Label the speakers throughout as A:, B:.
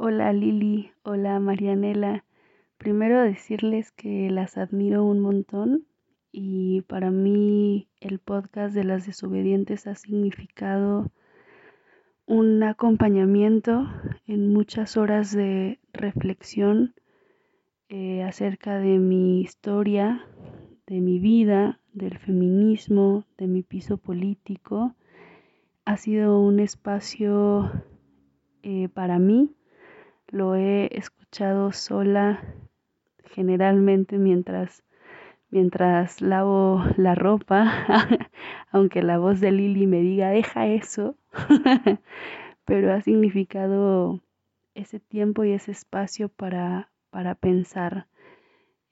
A: Hola Lili, hola Marianela. Primero decirles que las admiro un montón y para mí el podcast de las desobedientes ha significado un acompañamiento en muchas horas de reflexión eh, acerca de mi historia, de mi vida, del feminismo, de mi piso político. Ha sido un espacio eh, para mí lo he escuchado sola generalmente mientras mientras lavo la ropa, aunque la voz de Lili me diga deja eso, pero ha significado ese tiempo y ese espacio para, para pensar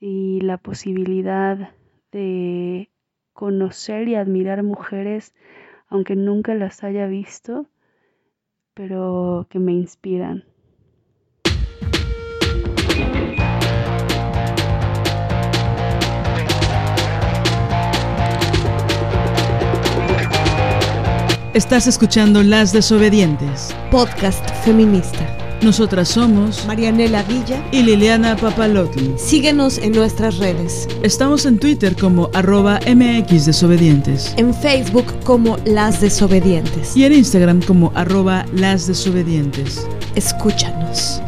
A: y la posibilidad de conocer y admirar mujeres aunque nunca las haya visto, pero que me inspiran.
B: Estás escuchando Las Desobedientes,
C: podcast feminista.
B: Nosotras somos
C: Marianela Villa
B: y Liliana Papalotli.
C: Síguenos en nuestras redes.
B: Estamos en Twitter como arroba mxdesobedientes.
C: En Facebook como Las Desobedientes.
B: Y en Instagram como arroba Las Desobedientes.
C: Escúchanos.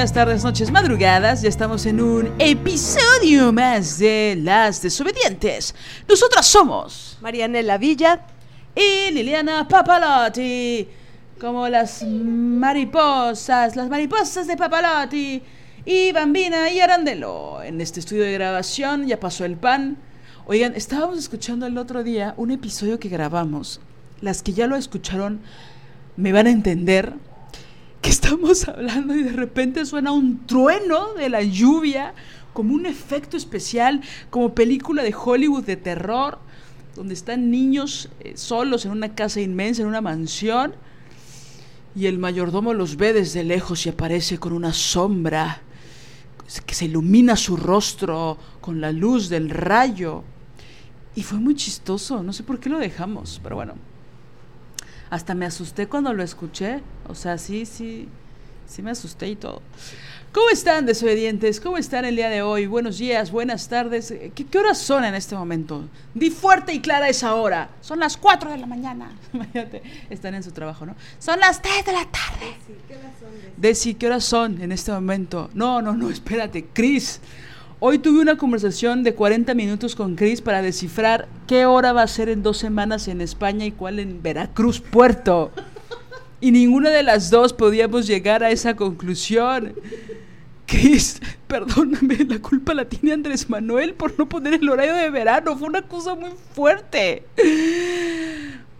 B: Días, tardes, noches, madrugadas. Ya estamos en un episodio más de Las Desobedientes. Nosotras somos
C: Marianela Villa
B: y Liliana Papalotti. Como las mariposas, las mariposas de Papalotti y Bambina y Arandelo. En este estudio de grabación ya pasó el pan. Oigan, estábamos escuchando el otro día un episodio que grabamos. Las que ya lo escucharon me van a entender que estamos hablando y de repente suena un trueno de la lluvia, como un efecto especial, como película de Hollywood de terror, donde están niños eh, solos en una casa inmensa, en una mansión, y el mayordomo los ve desde lejos y aparece con una sombra que se ilumina su rostro con la luz del rayo. Y fue muy chistoso, no sé por qué lo dejamos, pero bueno, hasta me asusté cuando lo escuché. O sea, sí, sí, sí me asusté y todo. ¿Cómo están, desobedientes? ¿Cómo están el día de hoy? Buenos días, buenas tardes. ¿Qué, qué horas son en este momento? Di fuerte y clara esa hora. Son las 4 de la mañana. están en su trabajo, ¿no? Son las 3 de la tarde. Desi, ¿qué horas son? ¿qué horas son en este momento? No, no, no, espérate. Cris, Hoy tuve una conversación de 40 minutos con Chris para descifrar qué hora va a ser en dos semanas en España y cuál en Veracruz, Puerto. Y ninguna de las dos podíamos llegar a esa conclusión. Chris, perdóname, la culpa la tiene Andrés Manuel por no poner el horario de verano. Fue una cosa muy fuerte.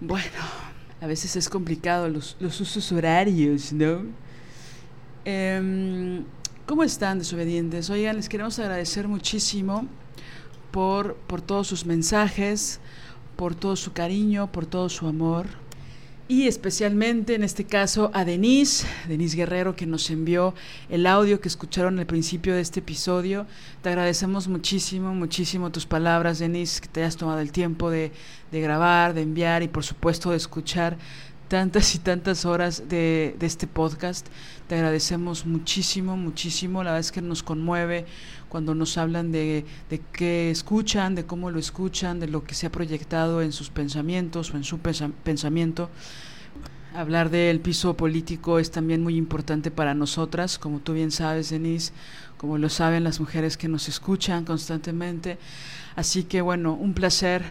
B: Bueno, a veces es complicado los, usos horarios, ¿no? Eh, ¿Cómo están, desobedientes? Oigan, les queremos agradecer muchísimo por, por todos sus mensajes, por todo su cariño, por todo su amor. Y especialmente en este caso a Denise, Denise Guerrero, que nos envió el audio que escucharon al principio de este episodio. Te agradecemos muchísimo, muchísimo tus palabras, Denise, que te hayas tomado el tiempo de, de grabar, de enviar y por supuesto de escuchar tantas y tantas horas de, de, este podcast. Te agradecemos muchísimo, muchísimo. La verdad es que nos conmueve cuando nos hablan de, de qué escuchan, de cómo lo escuchan, de lo que se ha proyectado en sus pensamientos o en su pensamiento. Hablar del piso político es también muy importante para nosotras, como tú bien sabes, Denise, como lo saben las mujeres que nos escuchan constantemente. Así que bueno, un placer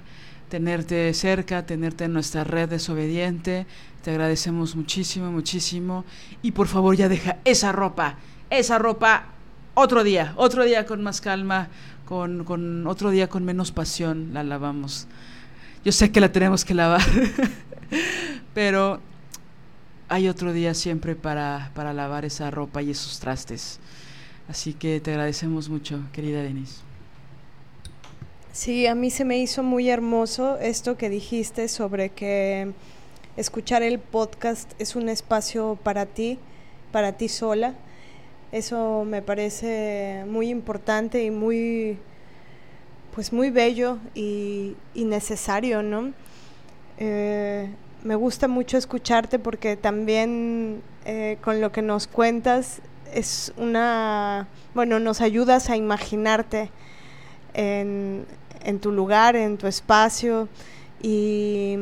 B: tenerte cerca, tenerte en nuestra red desobediente. Te agradecemos muchísimo, muchísimo. Y por favor ya deja esa ropa, esa ropa otro día, otro día con más calma, con, con otro día con menos pasión la lavamos. Yo sé que la tenemos que lavar, pero hay otro día siempre para, para lavar esa ropa y esos trastes. Así que te agradecemos mucho, querida Denise.
D: Sí, a mí se me hizo muy hermoso esto que dijiste sobre que escuchar el podcast es un espacio para ti, para ti sola. Eso me parece muy importante y muy, pues muy bello y, necesario, ¿no? Eh, me gusta mucho escucharte porque también eh, con lo que nos cuentas es una, bueno, nos ayudas a imaginarte en, en tu lugar, en tu espacio y,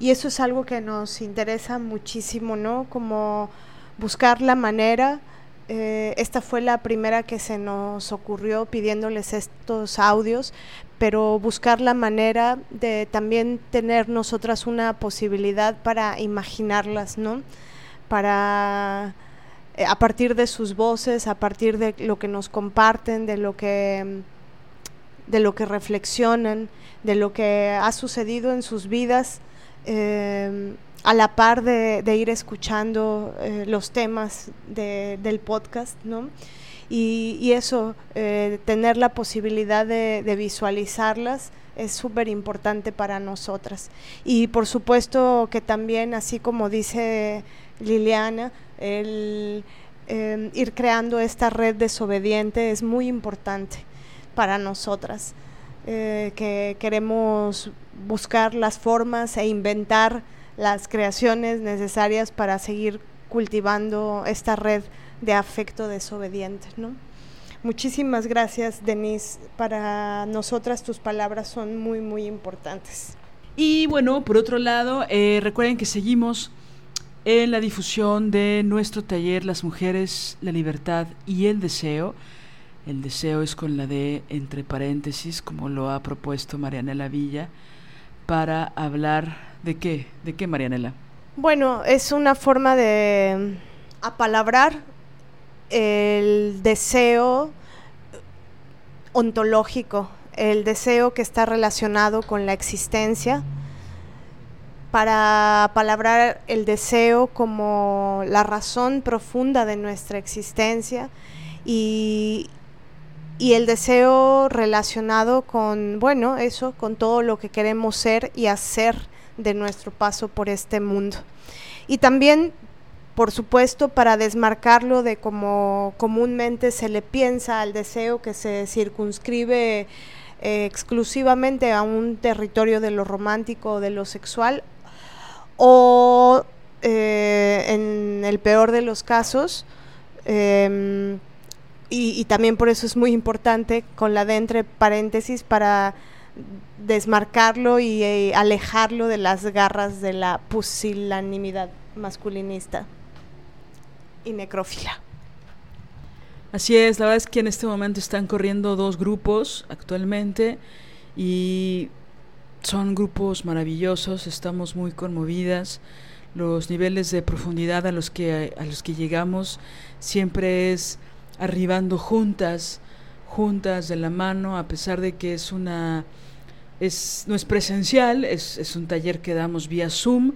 D: y, eso es algo que nos interesa muchísimo, ¿no? Como buscar la manera. Eh, esta fue la primera que se nos ocurrió pidiéndoles estos audios, pero buscar la manera de también tener nosotras una posibilidad para imaginarlas, ¿no? Para eh, a partir de sus voces, a partir de lo que nos comparten, de lo que de lo que reflexionan, de lo que ha sucedido en sus vidas, eh, a la par de, ir escuchando eh, los temas del podcast, ¿no? Y, eso, eh, tener la posibilidad de, de visualizarlas es súper importante para nosotras. Y por supuesto que también, así como dice Liliana, el ir creando esta red desobediente es muy importante para nosotras, eh, que queremos buscar las formas e inventar las creaciones necesarias para seguir cultivando esta red de afecto desobediente. ¿no? Muchísimas gracias, Denise. Para nosotras tus palabras son muy, muy importantes.
B: Y bueno, por otro lado, eh, recuerden que seguimos en la difusión de nuestro taller Las mujeres, la libertad y el deseo el deseo es con la D entre paréntesis, como lo ha propuesto Marianela Villa, para hablar de qué, de qué Marianela.
D: Bueno, es una forma de apalabrar el deseo ontológico, el deseo que está relacionado con la existencia, para palabrar el deseo como la razón profunda de nuestra existencia y, y el deseo relacionado con, bueno, eso, con todo lo que queremos ser y hacer de nuestro paso por este mundo. Y también, por supuesto, para desmarcarlo de como comúnmente se le piensa al deseo que se circunscribe eh, exclusivamente a un territorio de lo romántico o de lo sexual, o eh, en el peor de los casos, em, y, también por eso es muy importante con la de entre paréntesis para desmarcarlo y eh, alejarlo de las garras de la pusilanimidad masculinista y necrófila.
B: Así es, la verdad es que en este momento están corriendo dos grupos actualmente y son grupos maravillosos, estamos muy conmovidas. Los niveles de profundidad a los que a los que llegamos siempre es arribando juntas, juntas de la mano, a pesar de que es una es, no es presencial, es, es un taller que damos vía Zoom,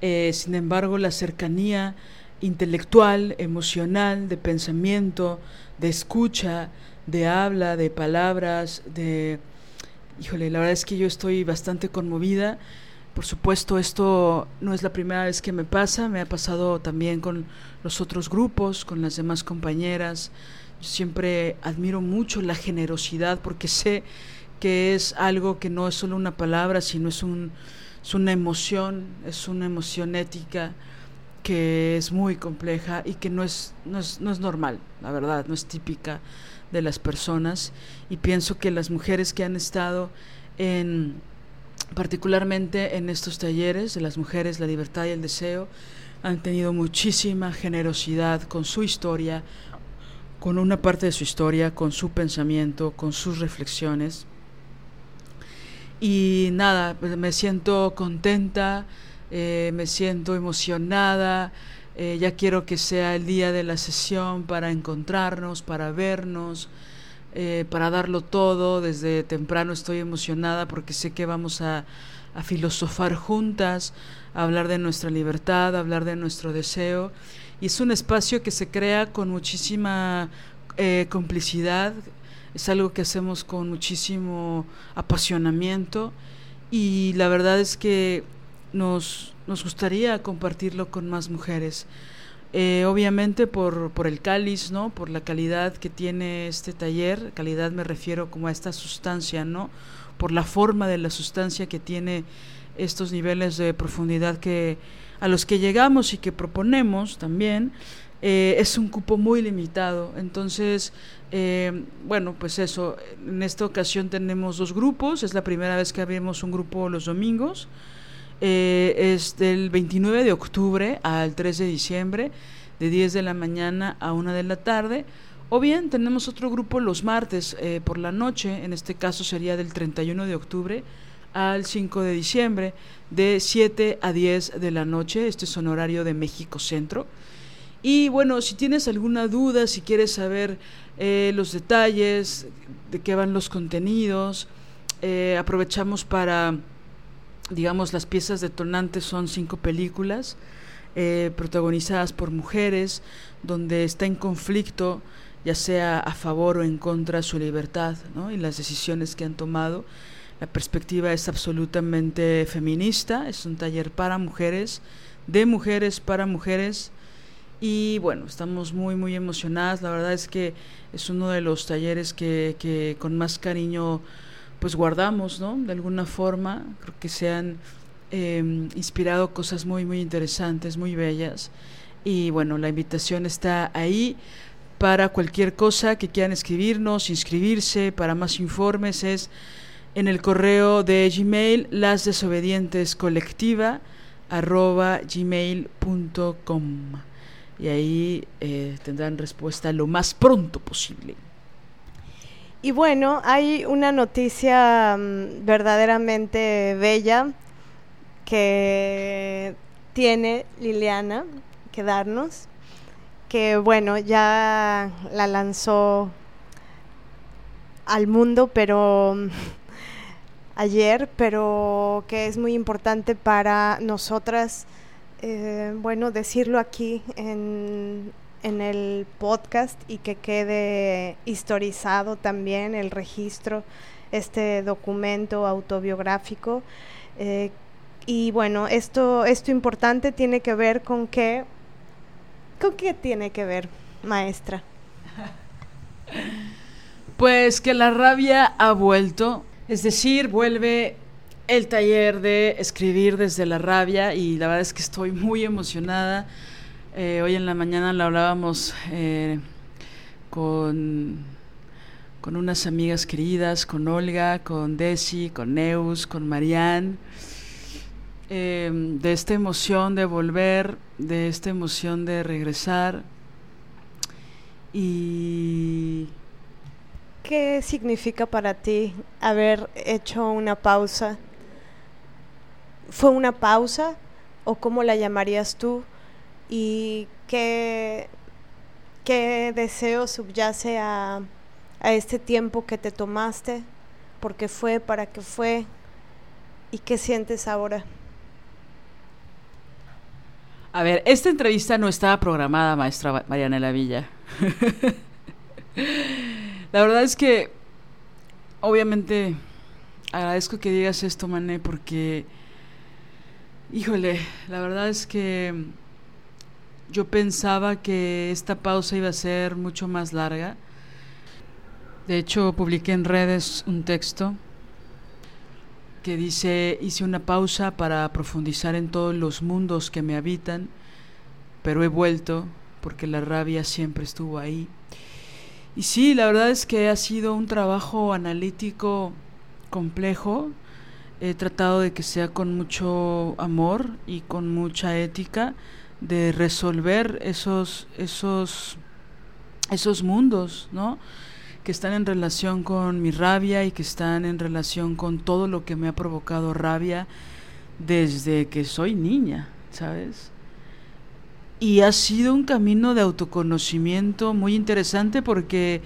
B: eh, sin embargo la cercanía intelectual, emocional, de pensamiento, de escucha, de habla, de palabras, de... Híjole, la verdad es que yo estoy bastante conmovida. Por supuesto, esto no es la primera vez que me pasa, me ha pasado también con los otros grupos, con las demás compañeras. Yo siempre admiro mucho la generosidad porque sé que es algo que no es solo una palabra, sino es, un, es una emoción, es una emoción ética que es muy compleja y que no es, no es, no es normal, la verdad, no es típica de las personas. Y pienso que las mujeres que han estado en particularmente en estos talleres de las mujeres, la libertad y el deseo, han tenido muchísima generosidad con su historia, con una parte de su historia, con su pensamiento, con sus reflexiones. Y nada, pues, me siento contenta, eh, me siento emocionada, Eh, ya quiero que sea el día de la sesión para encontrarnos, para vernos, eh, para darlo todo. Desde temprano estoy emocionada porque sé que vamos a, a filosofar juntas, a hablar de nuestra libertad, a hablar de nuestro deseo. Y es un espacio que se crea con muchísima eh, complicidad, es algo que hacemos con muchísimo apasionamiento y la verdad es que nos, nos gustaría compartirlo con más mujeres. Eh, obviamente por, por el cáliz, ¿no? Por la calidad que tiene este taller, calidad me refiero como a esta sustancia, ¿no? Por la forma de la sustancia que tiene estos niveles de profundidad que a los que llegamos y que proponemos también eh, es un cupo muy limitado. Entonces, eh, bueno, pues eso, en esta ocasión tenemos dos grupos, es la primera vez que abrimos un grupo los domingos, eh, es del 29 de octubre al 3 de diciembre, de 10 de la mañana a 1 de la tarde. O bien tenemos otro grupo los martes por la noche, en este caso sería del 31 de octubre al 5 de diciembre, de 7 a 10 de la noche, este es un horario de México Centro. Y bueno, si tienes alguna duda, si quieres saber eh, los detalles, de qué van los contenidos, eh, aprovechamos para, digamos, las piezas detonantes son cinco películas eh, protagonizadas por mujeres, donde está en conflicto, ya sea a favor o en contra su libertad ¿no? y las decisiones que han tomado. La perspectiva es absolutamente feminista, es un taller para mujeres, de mujeres para mujeres y bueno, estamos muy, muy emocionadas. La verdad es que es uno de los talleres que, que con más cariño pues guardamos, ¿no? De alguna forma, creo que se han em, inspirado cosas muy, muy interesantes, muy bellas. Y bueno, la invitación está ahí para cualquier cosa que quieran escribirnos, inscribirse, para más informes es en el correo de Gmail, las desobedientes colectiva arroba gmail.com y ahí eh, tendrán respuesta lo más pronto posible.
D: Y bueno, hay una noticia mm, verdaderamente bella que tiene Liliana que darnos, que bueno, ya la lanzó al mundo, pero mm, ayer, pero que es muy importante para nosotras eh, bueno, decirlo aquí en, el podcast y que quede historizado también el registro, este documento autobiográfico. Eh, y bueno, esto, esto importante tiene que ver con qué, con qué tiene que ver, maestra.
B: Pues que la rabia ha vuelto, es decir, vuelve el taller de escribir desde la rabia y la verdad es que estoy muy emocionada. Eh, hoy en la mañana lo hablábamos eh, con, con unas amigas queridas, con Olga, con Desi, con Neus, con Marianne, em, de esta emoción de volver, de esta emoción de regresar. Y...
D: ¿Qué significa para ti haber hecho una pausa ¿Fue una pausa o cómo la llamarías tú? ¿Y qué, qué deseo subyace a, a este tiempo que te tomaste? ¿Por qué fue? ¿Para qué fue? ¿Y qué sientes ahora?
B: A ver, esta entrevista no estaba programada, maestra Marianela Villa. la verdad es que, obviamente, agradezco que digas esto, Mané, porque Híjole, la verdad es que yo pensaba que esta pausa iba a ser mucho más larga. De hecho, publiqué en redes un texto que dice, hice una pausa para profundizar en todos los mundos que me habitan, pero he vuelto porque la rabia siempre estuvo ahí. Y sí, la verdad es que ha sido un trabajo analítico complejo, he tratado de que sea con mucho amor y con mucha ética de resolver esos esos esos mundos, ¿no? que están en relación con mi rabia y que están en relación con todo lo que me ha provocado rabia desde que soy niña, ¿sabes? y ha sido un camino de autoconocimiento muy interesante porque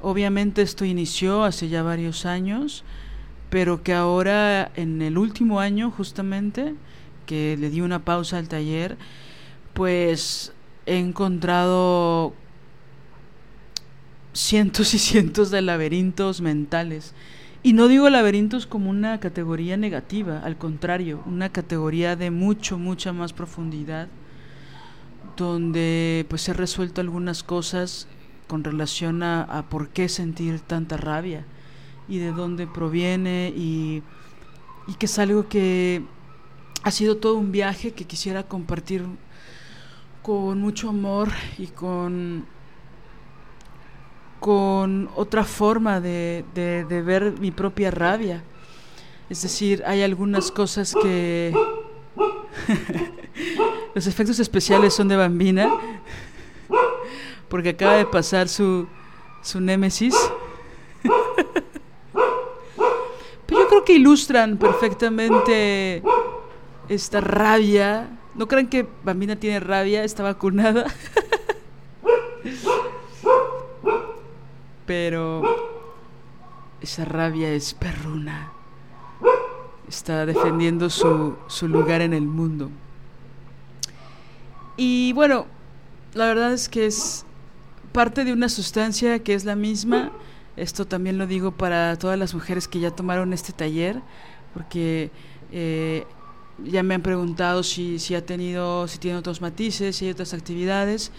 B: obviamente esto inició hace ya varios años, pero que ahora en el último año justamente, que le di una pausa al taller, pues he encontrado cientos y cientos de laberintos mentales. Y no digo laberintos como una categoría negativa, al contrario, una categoría de mucho, mucha más profundidad, donde pues he resuelto algunas cosas con relación a, por qué sentir tanta rabia y de dónde proviene y, y que es algo que ha sido todo un viaje que quisiera compartir con mucho amor y con con otra forma de, de, ver mi propia rabia. Es decir, hay algunas cosas que... Los efectos especiales son de Bambina, porque acaba de pasar su, su némesis. Pero yo creo que ilustran perfectamente esta rabia. ¿No creen que Bambina tiene rabia? Está vacunada. pero esa rabia es perruna. Está defendiendo su, su, lugar en el mundo. Y bueno, la verdad es que es parte de una sustancia que es la misma. Esto también lo digo para todas las mujeres que ya tomaron este taller, porque eh, ya me han preguntado si, si ha tenido, si tiene otros matices, si hay otras actividades.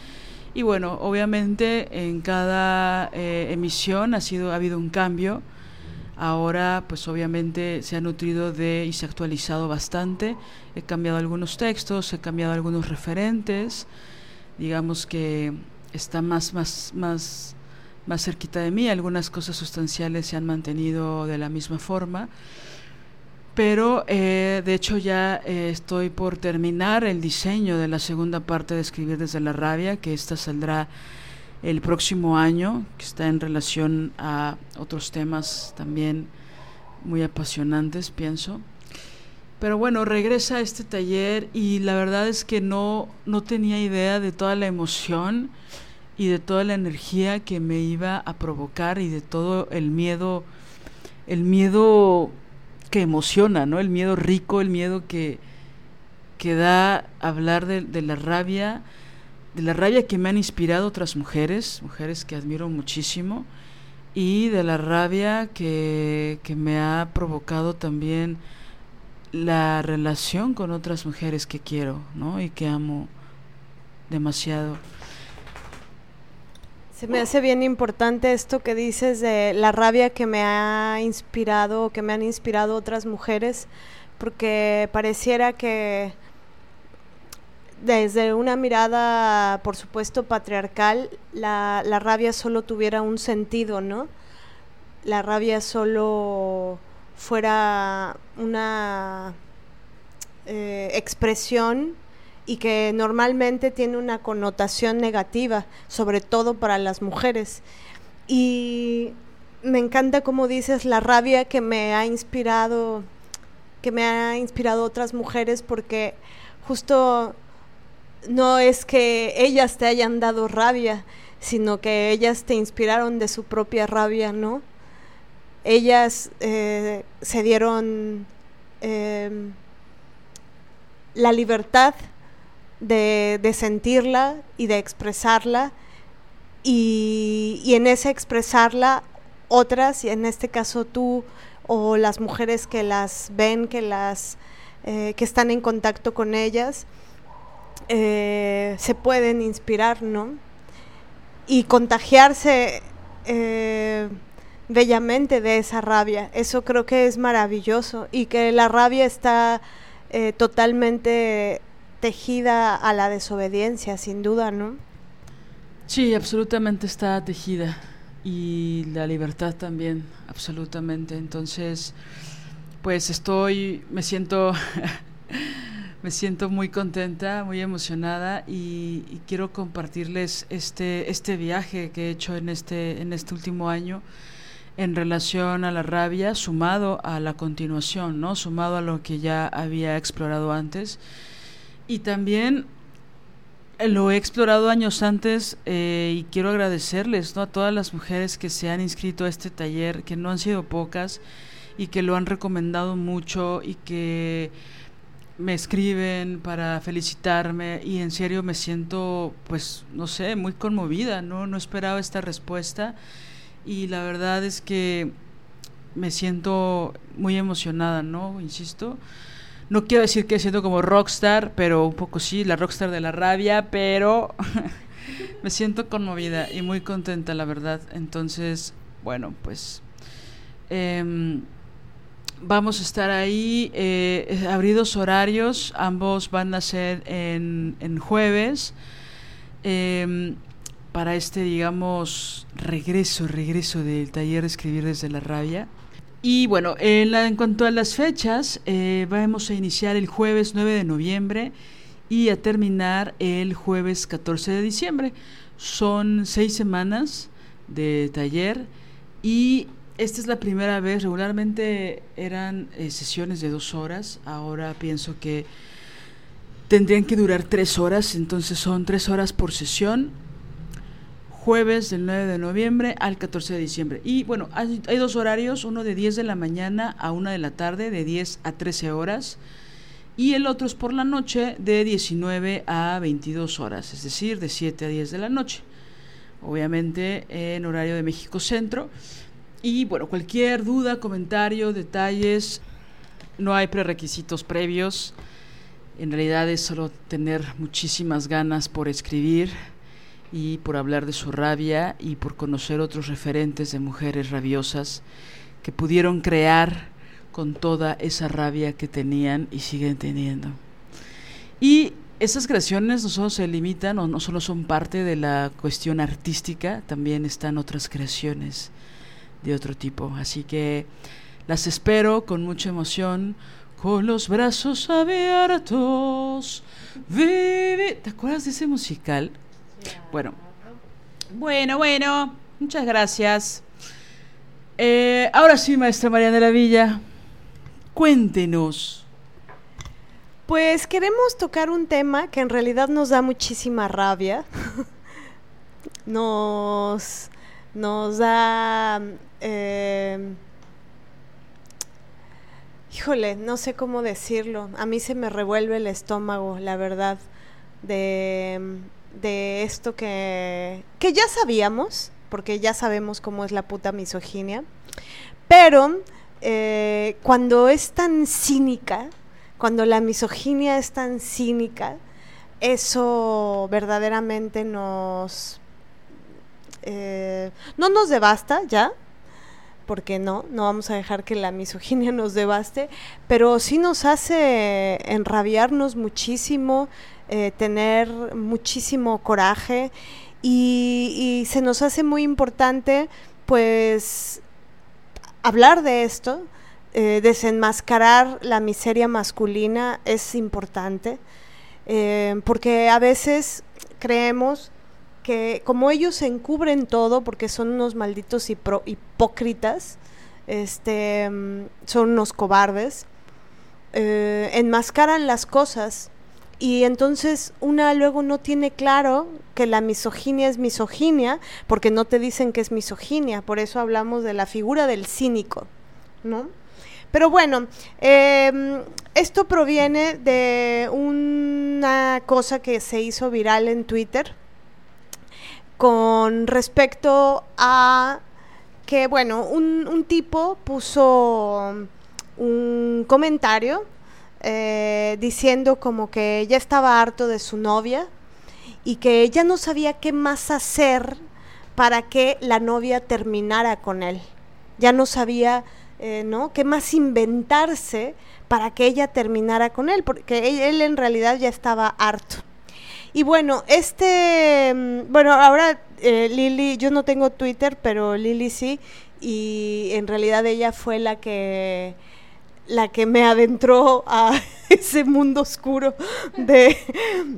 B: Y bueno, obviamente en cada eh, emisión ha, sido, ha habido un cambio. Ahora, pues obviamente se ha nutrido de y se ha actualizado bastante. He cambiado algunos textos, he cambiado algunos referentes. Digamos que está más, más, más, más cerquita de mí. Algunas cosas sustanciales se han mantenido de la misma forma. Pero eh, de hecho ya eh, estoy por terminar el diseño de la segunda parte de Escribir desde la rabia, que esta saldrá el próximo año, que está en relación a otros temas también muy apasionantes, pienso. Pero bueno, regresa a este taller y la verdad es que no, no tenía idea de toda la emoción y de toda la energía que me iba a provocar y de todo el miedo, el miedo que emociona, ¿no? El miedo rico, el miedo que, que da hablar de, de, la rabia, de la rabia que me han inspirado otras mujeres, mujeres que admiro muchísimo, y de la rabia que, que me ha provocado también la relación con otras mujeres que quiero, ¿no? Y que amo demasiado.
D: Me hace bien importante esto que dices de la rabia que me ha inspirado, que me han inspirado otras mujeres, porque pareciera que desde una mirada, por supuesto, patriarcal, la, la rabia solo tuviera un sentido, ¿no? La rabia solo fuera una eh, expresión y que normalmente tiene una connotación negativa, sobre todo para las mujeres. Y me encanta como dices la rabia que me ha inspirado que me ha inspirado otras mujeres porque justo no es que ellas te hayan dado rabia, sino que ellas te inspiraron de su propia rabia, ¿no? Ellas eh, se dieron eh, la libertad de, de sentirla y de expresarla y, y, en ese expresarla otras, y en este caso tú o las mujeres que las ven, que las eh, que están en contacto con ellas, eh, se pueden inspirar, ¿no? Y contagiarse eh, bellamente de esa rabia. Eso creo que es maravilloso y que la rabia está totalmente tejida a la desobediencia, sin duda, ¿no?
B: Sí, absolutamente está tejida. Y la libertad también, absolutamente. Entonces, pues estoy, me siento, me siento muy contenta, muy emocionada y, quiero compartirles este, este viaje que he hecho en este, en este último año en relación a la rabia, sumado a la continuación, ¿no? Sumado a lo que ya había explorado antes y también Lo he explorado años antes eh, y quiero agradecerles ¿no? a todas las mujeres que se han inscrito a este taller, que no han sido pocas y que lo han recomendado mucho y que me escriben para felicitarme y en serio me siento pues no sé muy conmovida no no esperaba esta respuesta y la verdad es que me siento muy emocionada no insisto no quiero decir que siento como rockstar pero un poco sí la rockstar de la rabia pero me siento conmovida y muy contenta la verdad. Entonces bueno pues eh, Vamos a estar ahí, eh, abridos horarios, ambos van a ser en, en jueves, eh, para este, digamos, regreso, regreso del taller de escribir desde la rabia. Y bueno, en, la, en cuanto a las fechas, eh, vamos a iniciar el jueves 9 de noviembre y a terminar el jueves 14 de diciembre. Son seis semanas de taller y esta es la primera vez, regularmente eran eh, sesiones de dos horas, ahora pienso que tendrían que durar tres horas, entonces son tres horas por sesión, jueves del 9 de noviembre al 14 de diciembre. Y bueno, hay, dos horarios, uno de 10 de la mañana a 1 de la tarde, de 10 a 13 horas, y el otro es por la noche de 19 a 22 horas, es decir, de 7 a 10 de la noche, obviamente en horario de México Centro. Y bueno, cualquier duda, comentario, detalles, no hay prerequisitos previos. En realidad es solo tener muchísimas ganas por escribir y por hablar de su rabia y por conocer otros referentes de mujeres rabiosas que pudieron crear con toda esa rabia que tenían y siguen teniendo. Y esas creaciones no solo se limitan o no solo son parte de la cuestión artística, también están otras creaciones de otro tipo. Así que las espero con mucha emoción, con los brazos abiertos. Vive. ¿Te acuerdas de ese musical? Bueno, bueno, bueno, muchas gracias. Eh, ahora sí, maestra Mariana de la Villa, cuéntenos.
D: Pues queremos tocar un tema que en realidad nos da muchísima rabia. nos, nos da eh, híjole, no sé cómo decirlo. A mí se me revuelve el estómago, la verdad, de, de esto que, que ya sabíamos, porque ya sabemos cómo es la puta misoginia, pero eh, cuando es tan cínica, cuando la misoginia es tan cínica, eso verdaderamente nos... Eh, no nos devasta ya, porque no, no vamos a dejar que la misoginia nos devaste, pero sí nos hace enrabiarnos muchísimo, eh, tener muchísimo coraje y, se nos hace muy importante pues hablar de esto, eh, desenmascarar la miseria masculina es importante, eh, porque a veces creemos que como ellos encubren todo porque son unos malditos hipócritas, este, son unos cobardes, enmascaran las cosas y entonces una luego no tiene claro que la misoginia es misoginia porque no te dicen que es misoginia, por eso hablamos de la figura del cínico, ¿no? Pero bueno, eh, esto proviene de una cosa que se hizo viral en Twitter, con respecto a que, bueno, un, un tipo puso un comentario eh, diciendo como que ya estaba harto de su novia y que ella no sabía qué más hacer para que la novia terminara con él. Ya no sabía, eh, ¿no? ¿Qué más inventarse para que ella terminara con él? Porque él, en realidad ya estaba harto. Y bueno, este, mm, bueno, ahora eh, Lili, yo no tengo Twitter, pero Lili sí, y en realidad ella fue la que la que me adentró a ese mundo oscuro de,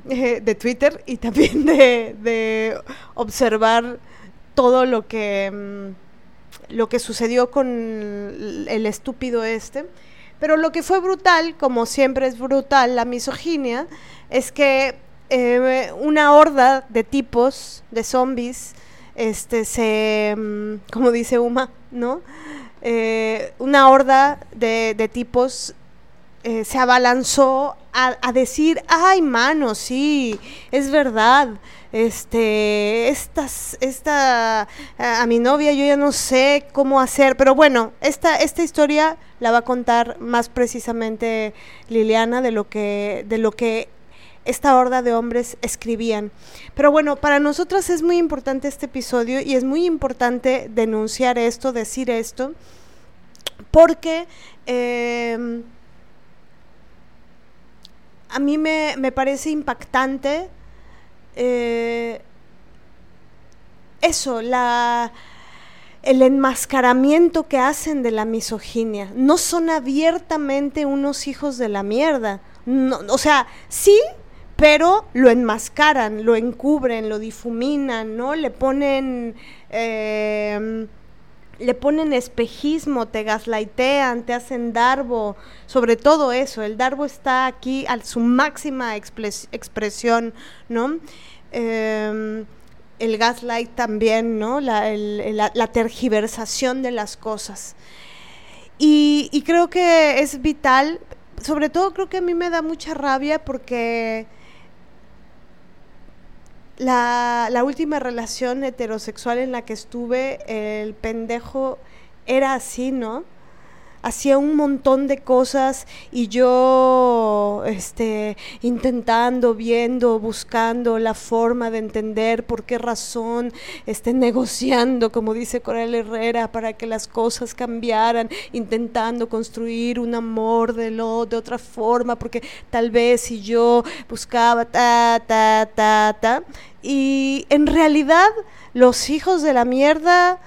D: eh, de Twitter y también de, de, observar todo lo que mm, lo que sucedió con el estúpido este. Pero lo que fue brutal, como siempre es brutal la misoginia, es que eh, una horda de tipos, de zombies, este, se, mm, como dice Uma, ¿no? Eh, una horda de, tipos eh, se abalanzó a, decir, ay, mano, sí, es verdad, este, esta, a, a, mi novia yo ya no sé cómo hacer, pero bueno, esta, esta historia la va a contar más precisamente Liliana de lo que, de lo que esta horda de hombres escribían. Pero bueno, para nosotras es muy importante este episodio y es muy importante denunciar esto, decir esto, porque eh, a mí me, me parece impactante eh, eso, la, el enmascaramiento que hacen de la misoginia. No son abiertamente unos hijos de la mierda. No, o sea, sí, pero lo enmascaran, lo encubren, lo difuminan, ¿no? Le ponen... Eh, le ponen espejismo, te gaslightean, te hacen darbo, sobre todo eso, el darbo está aquí a su máxima expresión, ¿no? Eh, el gaslight también, ¿no? La, tergiversación de las cosas. Y, y creo que es vital, sobre todo creo que a mí me da mucha rabia porque la, la, última relación heterosexual en la que estuve, el pendejo era así, ¿no? Hacía un montón de cosas y yo este, intentando, viendo, buscando la forma de entender por qué razón, este, negociando, como dice Coral Herrera, para que las cosas cambiaran, intentando construir un amor de, lo, de otra forma, porque tal vez si yo buscaba ta, ta, ta, ta, y en realidad los hijos de la mierda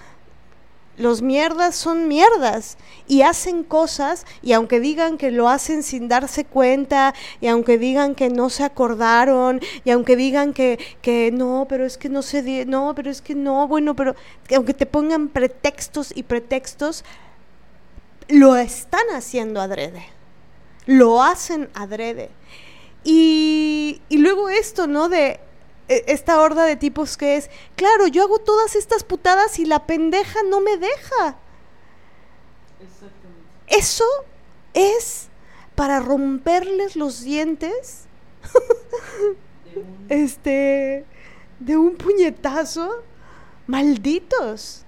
D: los mierdas son mierdas y hacen cosas y aunque digan que lo hacen sin darse cuenta y aunque digan que no se acordaron y aunque digan que, que no, pero es que no se di no, pero es que no, bueno, pero aunque te pongan pretextos y pretextos, lo están haciendo adrede. Lo hacen adrede. Y, y luego esto, ¿no? De esta horda de tipos que es, claro, yo hago todas estas putadas y la pendeja no me deja. Eso es para romperles los dientes. de un... Este, de un puñetazo. Malditos.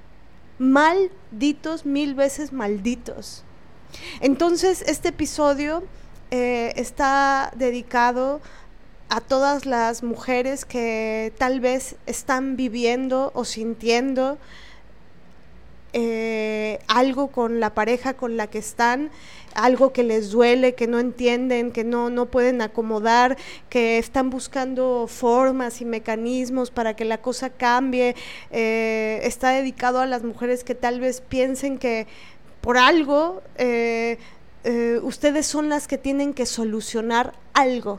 D: Malditos, mil veces malditos. Entonces, este episodio eh, está dedicado a todas las mujeres que tal vez están viviendo o sintiendo eh, algo con la pareja con la que están, algo que les duele, que no entienden, que no, no pueden acomodar, que están buscando formas y mecanismos para que la cosa cambie. Eh, está dedicado a las mujeres que tal vez piensen que por algo eh, ustedes son las que tienen que solucionar algo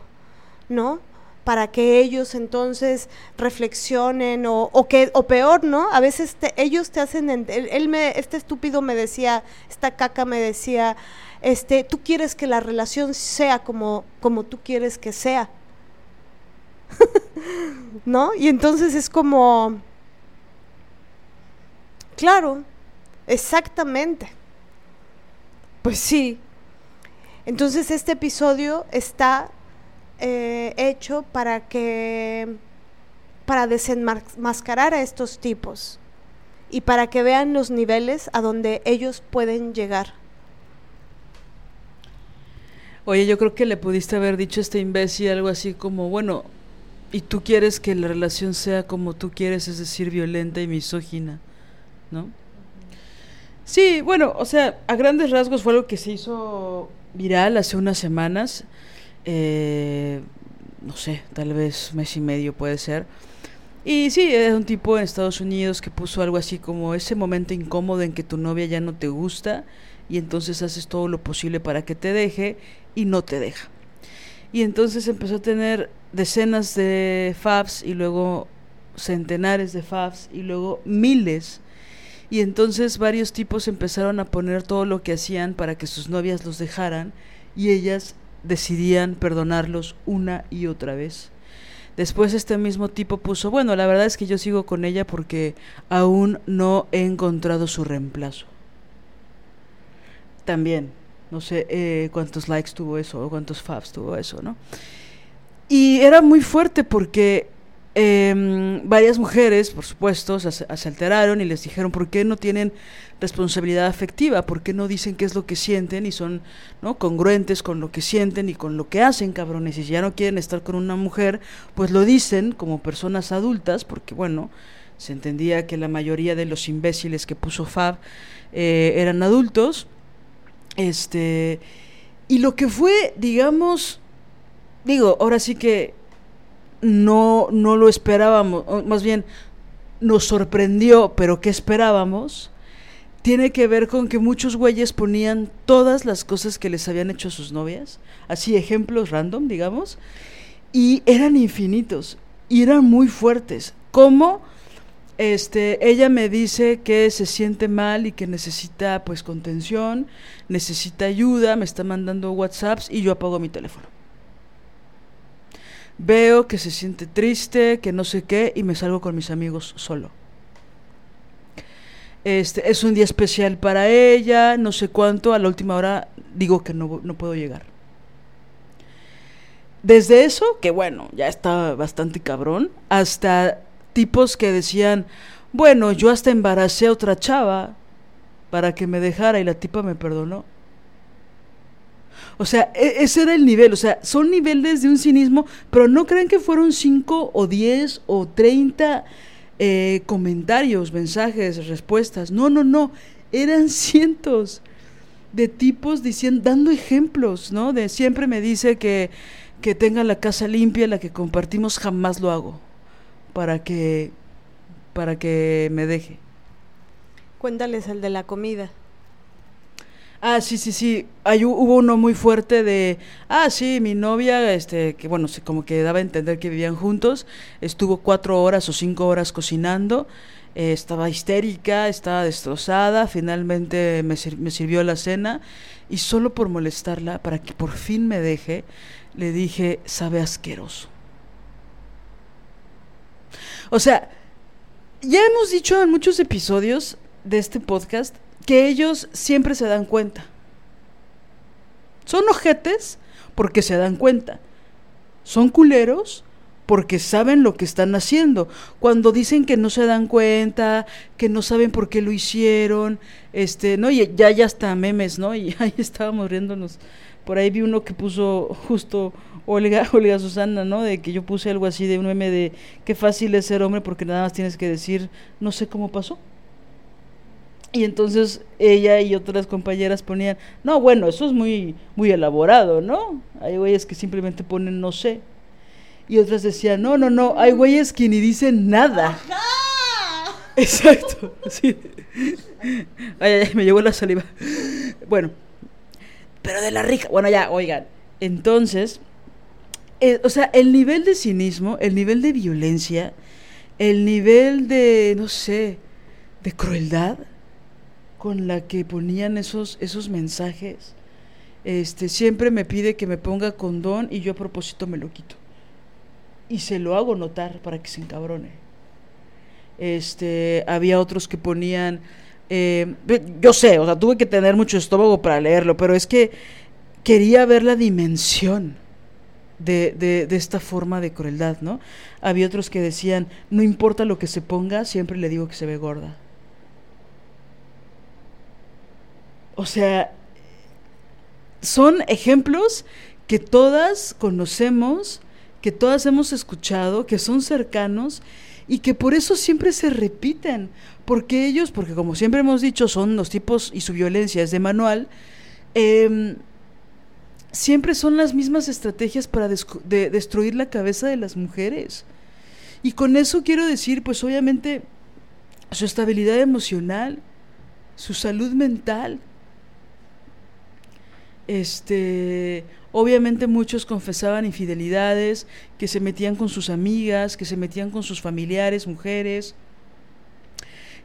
D: ¿no? Para que ellos entonces reflexionen o, o que, o peor, ¿no? A veces ellos te hacen, él, él, me, este estúpido me decía, esta caca me decía, este, tú quieres que la relación sea como, como tú quieres que sea. ¿No? Y entonces es como, claro, exactamente. Pues sí. Entonces este episodio está eh, hecho para que para desenmascarar a estos tipos y para que vean los niveles a donde ellos pueden llegar.
B: Oye, yo creo que le pudiste haber dicho a este imbécil algo así como, bueno, y tú quieres que la relación sea como tú quieres, es decir, violenta y misógina, ¿no? Sí, bueno, o sea, a grandes rasgos fue algo que se hizo viral hace unas semanas eh, no sé, tal vez mes y medio puede ser. Y sí, es un tipo en Estados Unidos que puso algo así como ese momento incómodo en que tu novia ya no te gusta y entonces haces todo lo posible para que te deje y no te deja. Y entonces empezó a tener decenas de faps y luego centenares de faps y luego miles. Y entonces varios tipos empezaron a poner todo lo que hacían para que sus novias los dejaran y ellas decidían perdonarlos una y otra vez. Después este mismo tipo puso, bueno, la verdad es que yo sigo con ella porque aún no he encontrado su reemplazo. También, no sé eh, cuántos likes tuvo eso o cuántos faves tuvo eso, ¿no? Y era muy fuerte porque eh, varias mujeres, por supuesto, se, alteraron y les dijeron por qué no tienen responsabilidad afectiva, por qué no dicen qué es lo que sienten y son ¿no? congruentes con lo que sienten y con lo que hacen, cabrones. Y si ya no quieren estar con una mujer, pues lo dicen como personas adultas, porque bueno, se entendía que la mayoría de los imbéciles que puso Fab eh, eran adultos. Este, y lo que fue, digamos, digo, ahora sí que no, no lo esperábamos, más bien nos sorprendió, pero ¿qué esperábamos? Tiene que ver con que muchos güeyes ponían todas las cosas que les habían hecho a sus novias, así ejemplos random, digamos, y eran infinitos, y eran muy fuertes. Como este, ella me dice que se siente mal y que necesita pues contención, necesita ayuda, me está mandando WhatsApps y yo apago mi teléfono veo que se siente triste, que no sé qué, y me salgo con mis amigos solo. Este, es un día especial para ella, no sé cuánto, a la última hora digo que no, no puedo llegar. Desde eso, que bueno, ya está bastante cabrón, hasta tipos que decían, bueno, yo hasta embaracé a otra chava para que me dejara y la tipa me perdonó. O sea, e ese era el nivel. O sea, son niveles de un cinismo, pero no creen que fueron 5 o 10 o 30 eh, comentarios, mensajes, respuestas. No, no, no. Eran cientos de tipos diciendo, dando ejemplos, ¿no? De siempre me dice que, que tenga la casa limpia, la que compartimos, jamás lo hago. Para que, para que me deje.
D: Cuéntales el de la comida.
B: Ah, sí, sí, sí. Hay, hubo uno muy fuerte de, ah, sí, mi novia, este, que bueno, como que daba a entender que vivían juntos, estuvo cuatro horas o cinco horas cocinando, eh, estaba histérica, estaba destrozada, finalmente me, me sirvió la cena y solo por molestarla, para que por fin me deje, le dije, sabe asqueroso. O sea, ya hemos dicho en muchos episodios de este podcast que ellos siempre se dan cuenta. Son ojetes porque se dan cuenta. Son culeros porque saben lo que están haciendo. Cuando dicen que no se dan cuenta, que no saben por qué lo hicieron, este, no, y ya ya hasta memes, ¿no? Y ahí estábamos riéndonos. Por ahí vi uno que puso justo Olga, Olga Susana, ¿no? De que yo puse algo así de un meme de qué fácil es ser hombre porque nada más tienes que decir, no sé cómo pasó. Y entonces ella y otras compañeras ponían, no, bueno, eso es muy, muy elaborado, ¿no? Hay güeyes que simplemente ponen no sé. Y otras decían, no, no, no, hay güeyes que ni dicen nada. Exacto, sí. Ay, ay, me llegó la saliva. Bueno, pero de la rica. Bueno, ya, oigan. Entonces, eh, o sea, el nivel de cinismo, el nivel de violencia, el nivel de, no sé, de crueldad con la que ponían esos, esos mensajes, este, siempre me pide que me ponga condón y yo a propósito me lo quito. Y se lo hago notar para que se encabrone. Este, había otros que ponían, eh, yo sé, o sea, tuve que tener mucho estómago para leerlo, pero es que quería ver la dimensión de, de, de, esta forma de crueldad, ¿no? Había otros que decían, no importa lo que se ponga, siempre le digo que se ve gorda. O sea, son ejemplos que todas conocemos, que todas hemos escuchado, que son cercanos y que por eso siempre se repiten, porque ellos, porque como siempre hemos dicho, son los tipos y su violencia es de manual, eh, siempre son las mismas estrategias para de destruir la cabeza de las mujeres. Y con eso quiero decir, pues obviamente, su estabilidad emocional, su salud mental, este, obviamente muchos confesaban infidelidades, que se metían con sus amigas, que se metían con sus familiares, mujeres,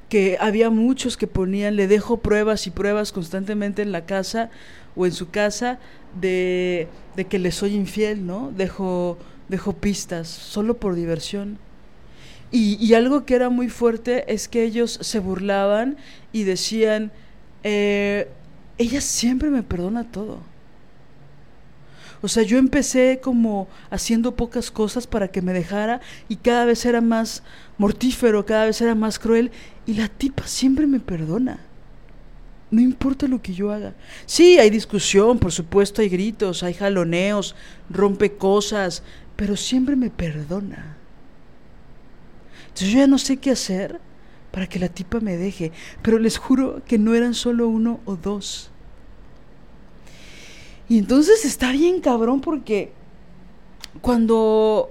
B: que había muchos que ponían, le dejo pruebas y pruebas constantemente en la casa o en su casa de, de que le soy infiel, ¿no? Dejo dejó pistas, solo por diversión. Y, y algo que era muy fuerte es que ellos se burlaban y decían, eh, ella siempre me perdona todo. O sea, yo empecé como haciendo pocas cosas para que me dejara y cada vez era más mortífero, cada vez era más cruel y la tipa siempre me perdona. No importa lo que yo haga. Sí, hay discusión, por supuesto, hay gritos, hay jaloneos, rompe cosas, pero siempre me perdona. Entonces yo ya no sé qué hacer para que la tipa me deje, pero les juro que no eran solo uno o dos. Y entonces está bien cabrón porque cuando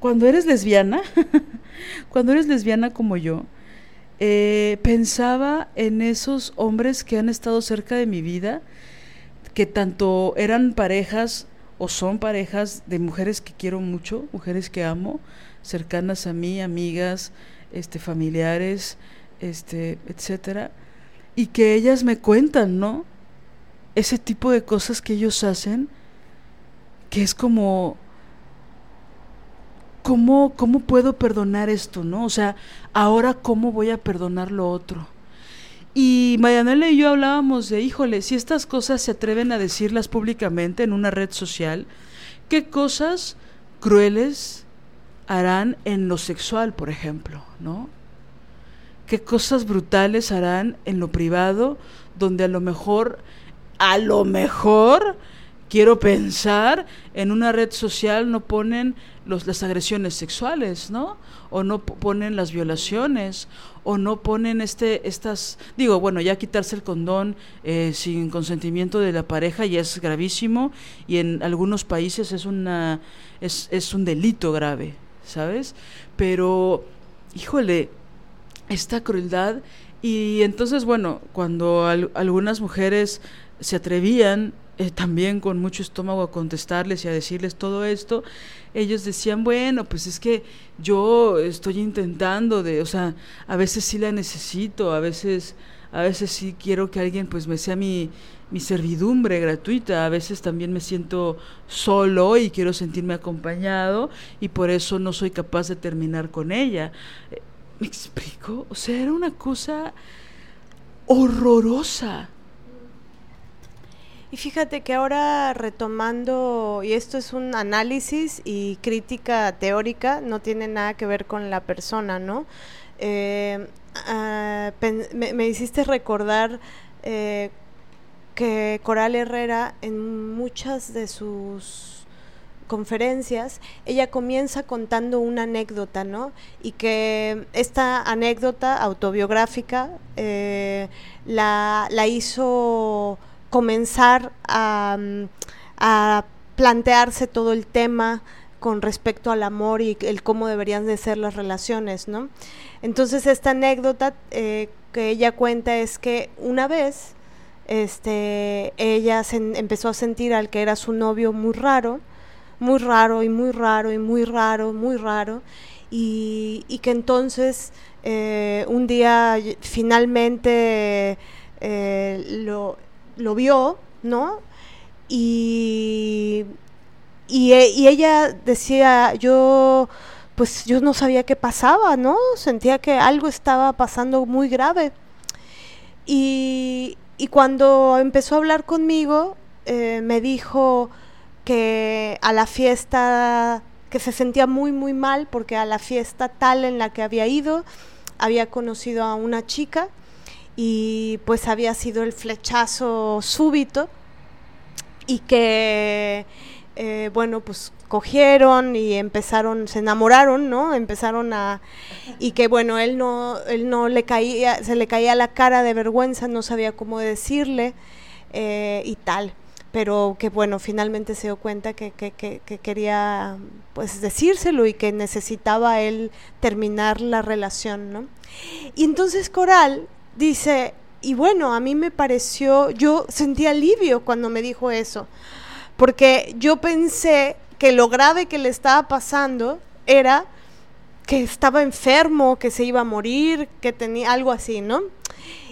B: cuando eres lesbiana, cuando eres lesbiana como yo, eh, pensaba en esos hombres que han estado cerca de mi vida, que tanto eran parejas o son parejas de mujeres que quiero mucho, mujeres que amo, cercanas a mí, amigas, este, familiares, este, etcétera, y que ellas me cuentan, ¿no? Ese tipo de cosas que ellos hacen, que es como ¿cómo, ¿cómo puedo perdonar esto, no? O sea, ahora cómo voy a perdonar lo otro. Y Marianela y yo hablábamos de, híjole, si estas cosas se atreven a decirlas públicamente en una red social, ¿qué cosas crueles harán en lo sexual, por ejemplo, ¿no? ¿Qué cosas brutales harán en lo privado, donde a lo mejor, a lo mejor, quiero pensar, en una red social no ponen los, las agresiones sexuales, ¿no? O no ponen las violaciones, o no ponen este, estas, digo, bueno, ya quitarse el condón eh, sin consentimiento de la pareja ya es gravísimo y en algunos países es una, es, es un delito grave, ¿sabes? Pero, híjole, esta crueldad y entonces, bueno, cuando al, algunas mujeres se atrevían eh, también con mucho estómago a contestarles y a decirles todo esto, ellos decían, bueno, pues es que yo estoy intentando de, o sea, a veces sí la necesito, a veces, a veces sí quiero que alguien pues me sea mi, mi servidumbre gratuita, a veces también me siento solo y quiero sentirme acompañado y por eso no soy capaz de terminar con ella. Eh, ¿Me explico? O sea, era una cosa horrorosa
D: y fíjate que ahora retomando, y esto es un análisis y crítica teórica, no tiene nada que ver con la persona, ¿no? Eh, me, me, hiciste recordar eh, que Coral Herrera en muchas de sus conferencias, ella comienza contando una anécdota, ¿no? Y que esta anécdota autobiográfica eh, la, la hizo comenzar a, a plantearse todo el tema con respecto al amor y el cómo deberían de ser las relaciones, ¿no? Entonces esta anécdota eh, que ella cuenta es que una vez este, ella se empezó a sentir al que era su novio muy raro, muy raro y muy raro y muy raro, muy raro, y, y que entonces eh, un día finalmente eh, lo, lo vio, ¿no? Y, y, e, y, ella decía, yo, pues yo no sabía qué pasaba, ¿no? Sentía que algo estaba pasando muy grave. Y, y cuando empezó a hablar conmigo, eh, me dijo que a la fiesta, que se sentía muy, muy mal, porque a la fiesta tal en la que había ido, había conocido a una chica y pues había sido el flechazo súbito y que eh, bueno pues cogieron y empezaron se enamoraron no empezaron a y que bueno él no él no le caía se le caía la cara de vergüenza no sabía cómo decirle eh, y tal. Pero que bueno finalmente se dio cuenta que, que, que, que, quería pues decírselo y que necesitaba él terminar la relación no y entonces Coral dice, y bueno, a mí me pareció, yo sentí alivio cuando me dijo eso, porque yo pensé que lo grave que le estaba pasando era que estaba enfermo, que se iba a morir, que tenía algo así, ¿no?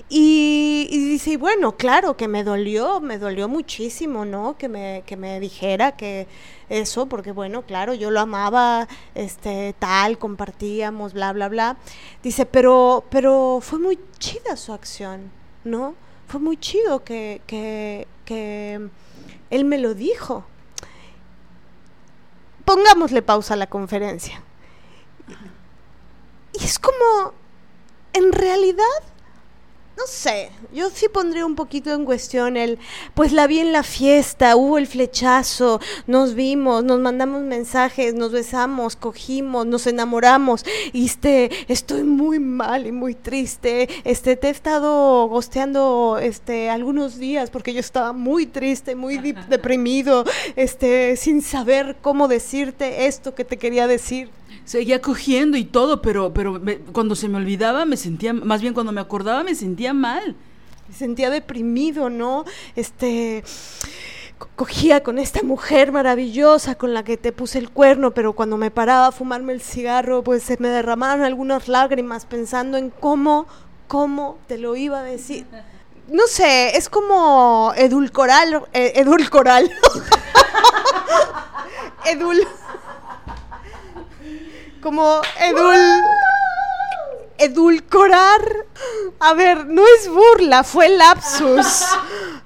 D: Y, y dice, bueno, claro, que me dolió, me dolió muchísimo, ¿no? Que me, que me dijera que eso, porque bueno, claro, yo lo amaba, este, tal, compartíamos, bla, bla, bla. Dice, pero, pero fue muy chida su acción, ¿no? Fue muy chido que, que, que él me lo dijo. Pongámosle pausa a la conferencia. Y es como, en realidad, no sé, yo sí pondría un poquito en cuestión el, pues la vi en la fiesta, hubo el flechazo, nos vimos, nos mandamos mensajes, nos besamos, cogimos, nos enamoramos, y este, estoy muy mal y muy triste, este, te he estado gosteando, este, algunos días porque yo estaba muy triste, muy deprimido, este, sin saber cómo decirte esto que te quería decir
B: seguía cogiendo y todo, pero, pero cuando se me olvidaba me sentía, más bien cuando me acordaba me sentía mal.
D: Me sentía deprimido, ¿no? Este cogía con esta mujer maravillosa con la que te puse el cuerno, pero cuando me paraba a fumarme el cigarro, pues se me derramaron algunas lágrimas pensando en cómo, cómo te lo iba a decir. No sé, es como edulcoral, eh, edulcoral. Edul como edul edulcorar. A ver, no es burla, fue lapsus.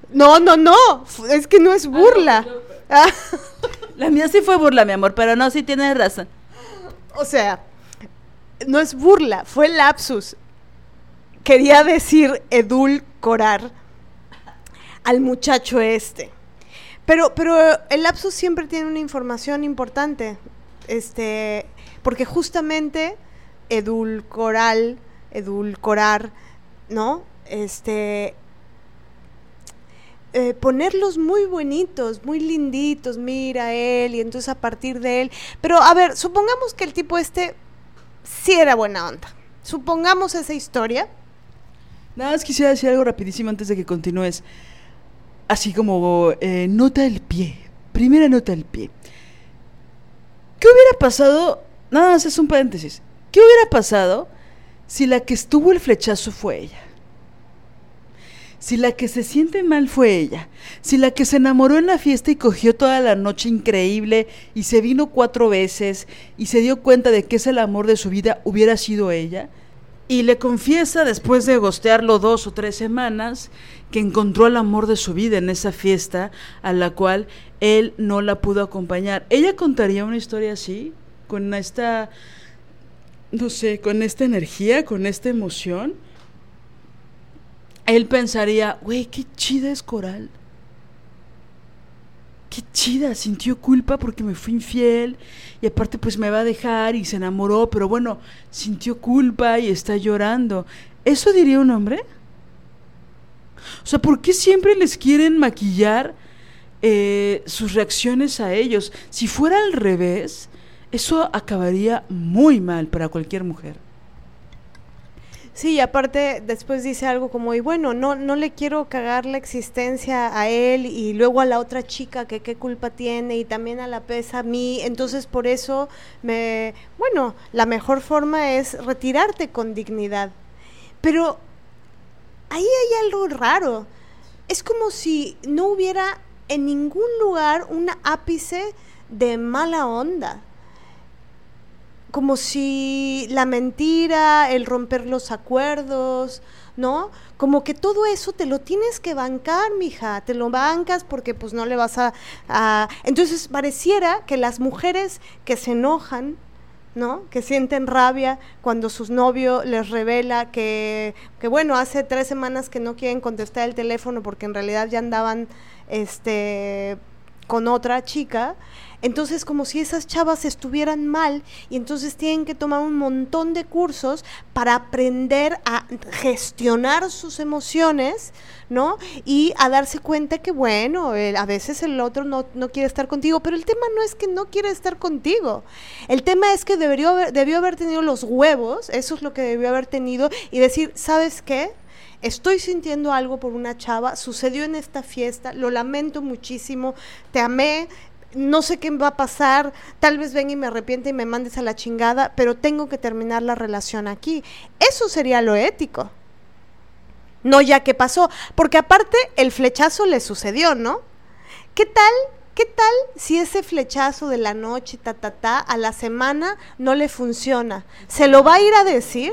D: No, no, no, es que no es burla.
B: La mía sí fue burla, mi amor, pero no, sí tienes razón.
D: O sea, no es burla, fue lapsus. Quería decir edulcorar al muchacho este. Pero, pero el lapsus siempre tiene una información importante. Este, porque justamente edulcoral, edulcorar, ¿no? Este, eh, ponerlos muy bonitos, muy linditos, mira él, y entonces a partir de él. Pero a ver, supongamos que el tipo este sí era buena onda. Supongamos esa historia.
B: Nada más quisiera decir algo rapidísimo antes de que continúes. Así como eh, nota el pie. Primera nota del pie. ¿Qué hubiera pasado Nada más es un paréntesis. ¿Qué hubiera pasado si la que estuvo el flechazo fue ella? Si la que se siente mal fue ella, si la que se enamoró en la fiesta y cogió toda la noche increíble y se vino cuatro veces y se dio cuenta de que es el amor de su vida hubiera sido ella, y le confiesa después de gostearlo dos o tres semanas que encontró el amor de su vida en esa fiesta a la cual él no la pudo acompañar. ¿Ella contaría una historia así? Con esta, no sé, con esta energía, con esta emoción, él pensaría, güey, qué chida es Coral. Qué chida, sintió culpa porque me fui infiel y aparte pues me va a dejar y se enamoró, pero bueno, sintió culpa y está llorando. ¿Eso diría un hombre? O sea, ¿por qué siempre les quieren maquillar eh, sus reacciones a ellos? Si fuera al revés, eso acabaría muy mal para cualquier mujer.
D: Sí, y aparte después dice algo como, y bueno, no, no le quiero cagar la existencia a él y luego a la otra chica que qué culpa tiene y también a la pesa a mí, entonces por eso me, bueno, la mejor forma es retirarte con dignidad. Pero ahí hay algo raro, es como si no hubiera en ningún lugar un ápice de mala onda como si la mentira, el romper los acuerdos, ¿no? Como que todo eso te lo tienes que bancar, mija, te lo bancas porque pues no le vas a, Entonces pareciera que las mujeres que se enojan, ¿no? Que sienten rabia cuando su novio les revela que, que, bueno, hace tres semanas que no quieren contestar el teléfono porque en realidad ya andaban, este con otra chica, entonces como si esas chavas estuvieran mal y entonces tienen que tomar un montón de cursos para aprender a gestionar sus emociones, ¿no? Y a darse cuenta que, bueno, a veces el otro no, no, quiere estar contigo, pero el tema no es que no quiere estar contigo. El tema es que debió haber, debió haber tenido los huevos, eso es lo que debió haber tenido, y decir, ¿sabes qué? estoy sintiendo algo por una chava, sucedió en esta fiesta, lo lamento muchísimo, te amé, no sé qué va a pasar, tal vez ven y me arrepiente y me mandes a la chingada, pero tengo que terminar la relación aquí. Eso sería lo ético. no ya qué pasó, porque aparte el flechazo le sucedió, ¿no? ¿Qué tal? ¿Qué tal si ese flechazo de la noche, ta, ta, ta, a la semana no le funciona? ¿Se lo va a ir a decir?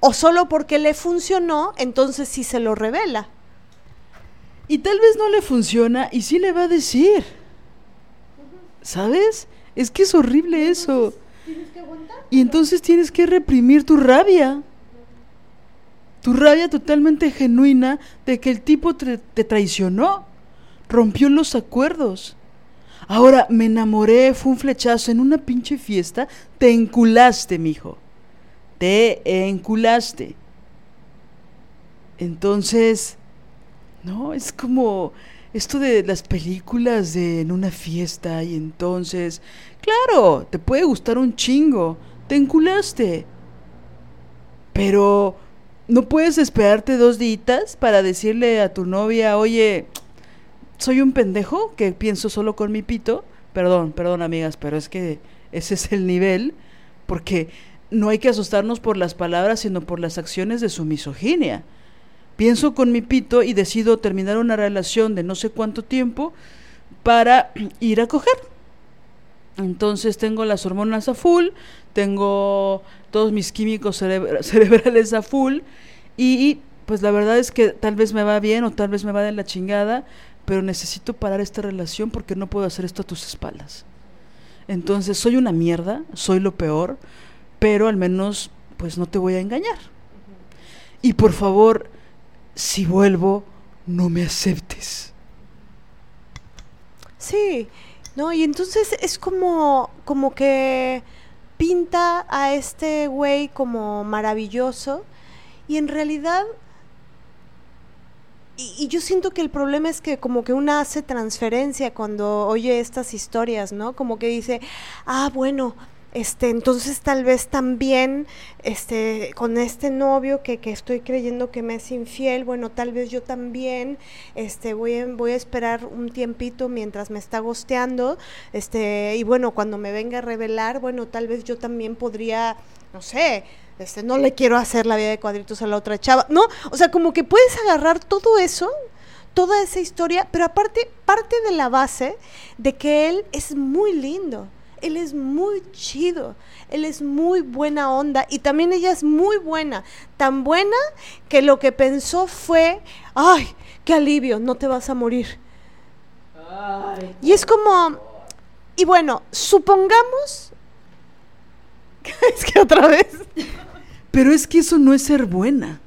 D: ¿O solo porque le funcionó, entonces sí se lo revela?
B: Y tal vez no le funciona y sí le va a decir. ¿Sabes? Es que es horrible eso. Y entonces tienes que reprimir tu rabia. Tu rabia totalmente genuina de que el tipo te, te traicionó. Rompió los acuerdos. Ahora me enamoré, fue un flechazo en una pinche fiesta. Te enculaste, mijo. Te enculaste. Entonces, no, es como esto de las películas de en una fiesta y entonces, claro, te puede gustar un chingo, te enculaste. Pero no puedes esperarte dos días para decirle a tu novia, oye, soy un pendejo que pienso solo con mi pito. Perdón, perdón amigas, pero es que ese es el nivel, porque no hay que asustarnos por las palabras, sino por las acciones de su misoginia. Pienso con mi pito y decido terminar una relación de no sé cuánto tiempo para ir a coger. Entonces tengo las hormonas a full, tengo todos mis químicos cerebrales a full y pues la verdad es que tal vez me va bien o tal vez me va de la chingada, pero necesito parar esta relación porque no puedo hacer esto a tus espaldas. Entonces soy una mierda, soy lo peor, pero al menos pues no te voy a engañar. Y por favor, si vuelvo, no me aceptes.
D: Sí, no, y entonces es como, como que pinta a este güey como maravilloso y en realidad y, y, yo siento que el problema es que como que una hace transferencia cuando oye estas historias, ¿no? Como que dice, ah, bueno, este, entonces tal vez también este, con este novio que, que, estoy creyendo que me es infiel, bueno, tal vez yo también este, voy, a, voy a esperar un tiempito mientras me está gosteando, este, y bueno, cuando me venga a revelar, bueno, tal vez yo también podría, no sé, este, no le quiero hacer la vida de cuadritos a la otra chava, ¿no? O sea, como que puedes agarrar todo eso toda esa historia, pero aparte parte de la base de que él es muy lindo él es muy chido, él es muy buena onda y también ella es muy buena, tan buena que lo que pensó fue, ay, qué alivio, no te vas a morir. Ay, y es como, y bueno, supongamos, es que otra vez.
B: Pero es que eso no es ser buena.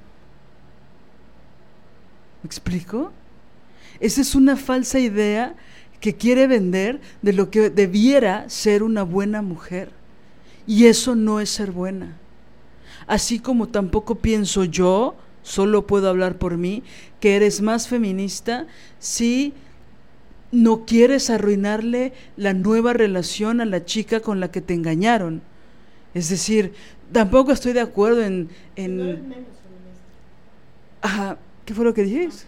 B: ¿Me explico? Esa es una falsa idea que quiere vender de lo que debiera ser una buena mujer. Y eso no es ser buena. Así como tampoco pienso yo, solo puedo hablar por mí, que eres más feminista si no quieres arruinarle la nueva relación a la chica con la que te engañaron. Es decir, tampoco estoy de acuerdo en... en... Ajá, ¿qué fue lo que dijiste?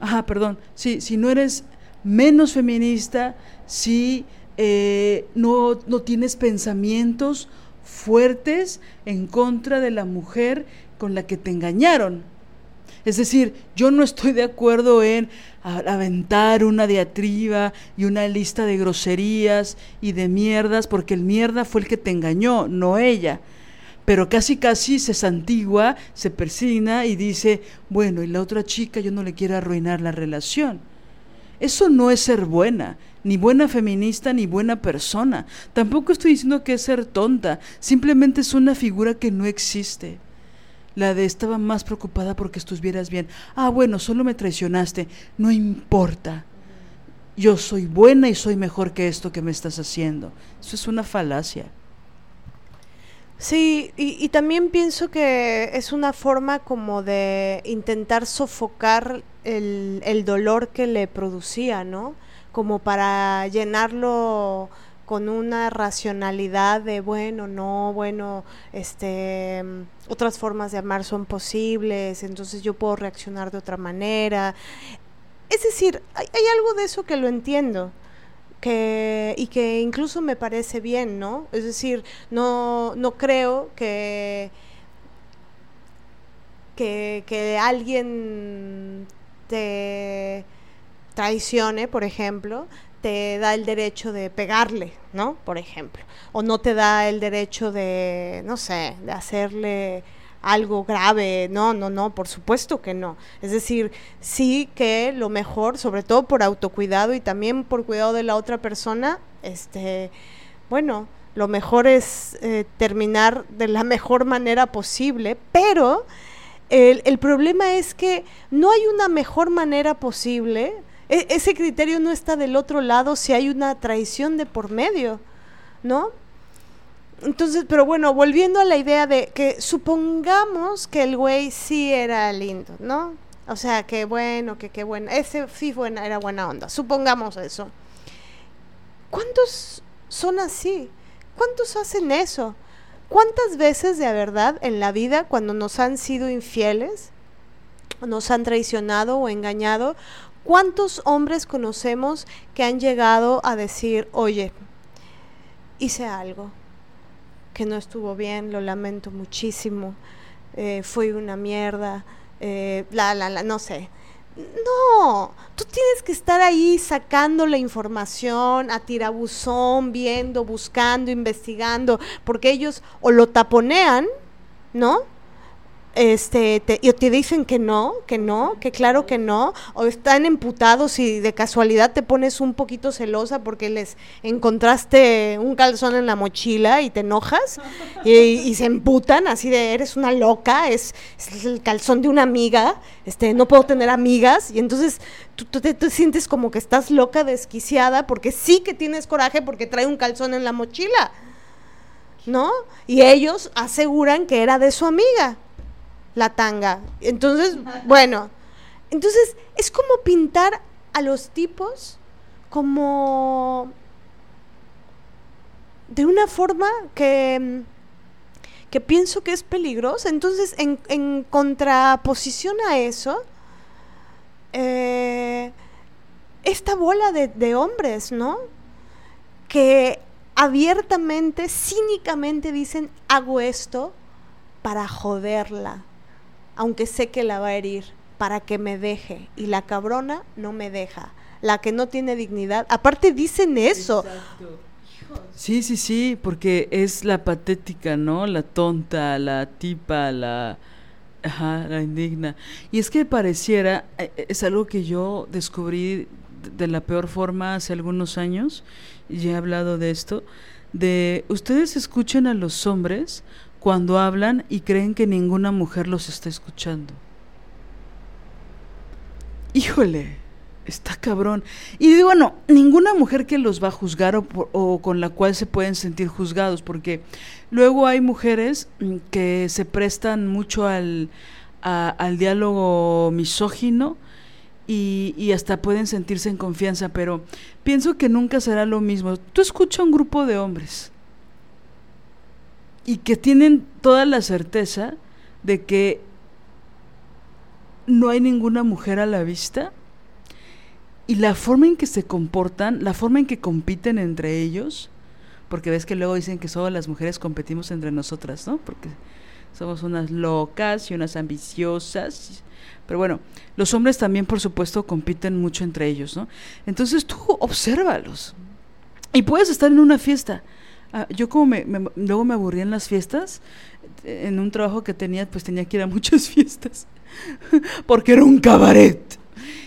B: Ajá, perdón. Sí, si no eres menos feminista si eh, no, no tienes pensamientos fuertes en contra de la mujer con la que te engañaron. Es decir, yo no estoy de acuerdo en aventar una diatriba y una lista de groserías y de mierdas, porque el mierda fue el que te engañó, no ella. Pero casi casi se santigua, se persina y dice, bueno, y la otra chica yo no le quiero arruinar la relación. Eso no es ser buena, ni buena feminista, ni buena persona. Tampoco estoy diciendo que es ser tonta, simplemente es una figura que no existe. La de estaba más preocupada porque estuvieras bien. Ah, bueno, solo me traicionaste. No importa. Yo soy buena y soy mejor que esto que me estás haciendo. Eso es una falacia.
D: Sí, y, y, también pienso que es una forma como de intentar sofocar el, dolor que le producía, ¿no? Como para llenarlo con una racionalidad de bueno, no, bueno, este otras formas de amar son posibles, entonces yo puedo reaccionar de otra manera. Es decir, hay, hay algo de eso que lo entiendo que, y que incluso me parece bien, ¿no? Es decir, no, no creo que que, que alguien te traicione, por ejemplo, te da el derecho de pegarle, ¿no? Por ejemplo. O no te da el derecho de, no sé, de hacerle algo grave. No, no, no, por supuesto que no. Es decir, sí que lo mejor, sobre todo por autocuidado y también por cuidado de la otra persona, este, bueno, lo mejor es eh, terminar de la mejor manera posible, pero el, el, problema es que no hay una mejor manera posible. E, ese criterio no está del otro lado si hay una traición de por medio, ¿no? Entonces, pero bueno, volviendo a la idea de que supongamos que el güey sí era lindo, ¿no? O sea, que bueno, que qué bueno, ese sí era buena onda, supongamos eso. ¿Cuántos son así? ¿Cuántos hacen eso? ¿Cuántas veces de verdad en la vida cuando nos han sido infieles, nos han traicionado o engañado, cuántos hombres conocemos que han llegado a decir, oye, hice algo, que no estuvo bien, lo lamento muchísimo, eh, fue una mierda, eh, la, la, la, no sé. No, tú tienes que estar ahí sacando la información a tirabuzón, viendo, buscando, investigando, porque ellos o lo taponean, ¿no? Este, te, y te dicen que no, que no, que claro que no, o están emputados y de casualidad te pones un poquito celosa porque les encontraste un calzón en la mochila y te enojas y, se emputan así de eres una loca, es, el calzón de una amiga, este, no puedo tener amigas y entonces tú, te sientes como que estás loca, desquiciada porque sí que tienes coraje porque trae un calzón en la mochila. ¿No? Y ellos aseguran que era de su amiga la tanga. Entonces, bueno, entonces es como pintar a los tipos como de una forma que, que pienso que es peligrosa. Entonces, en, en contraposición a eso, eh, esta bola de hombres, ¿no? Que abiertamente, cínicamente dicen, hago esto para joderla aunque sé que la va a herir, para que me deje. Y la cabrona no me deja. La que no tiene dignidad. Aparte dicen eso. Exacto.
B: Sí, sí, sí, porque es la patética, ¿no? La tonta, la tipa, la... Ajá, la indigna. Y es que pareciera, eh, es algo que yo descubrí de la peor forma hace algunos años, y ya he hablado de esto, de ustedes escuchen a los hombres cuando hablan y creen que ninguna mujer los está escuchando. Híjole, está cabrón. Y bueno, ninguna mujer que los va a juzgar o, con la cual se pueden sentir juzgados, porque luego hay mujeres mm, que se prestan mucho al, al diálogo misógino y, hasta pueden sentirse en confianza, pero pienso que nunca será lo mismo. Tú escuchas un grupo de hombres y que tienen toda la certeza de que no hay ninguna mujer a la vista y la forma en que se comportan, la forma en que compiten entre ellos, porque ves que luego dicen que solo las mujeres competimos entre nosotras, ¿no? Porque somos unas locas y unas ambiciosas. Pero bueno, los hombres también, por supuesto, compiten mucho entre ellos, ¿no? Entonces tú obsérvalos. Y puedes estar en una fiesta Ah, yo como me, luego me aburría en las fiestas, en un trabajo que tenía, pues tenía que ir a muchas fiestas, porque era un cabaret.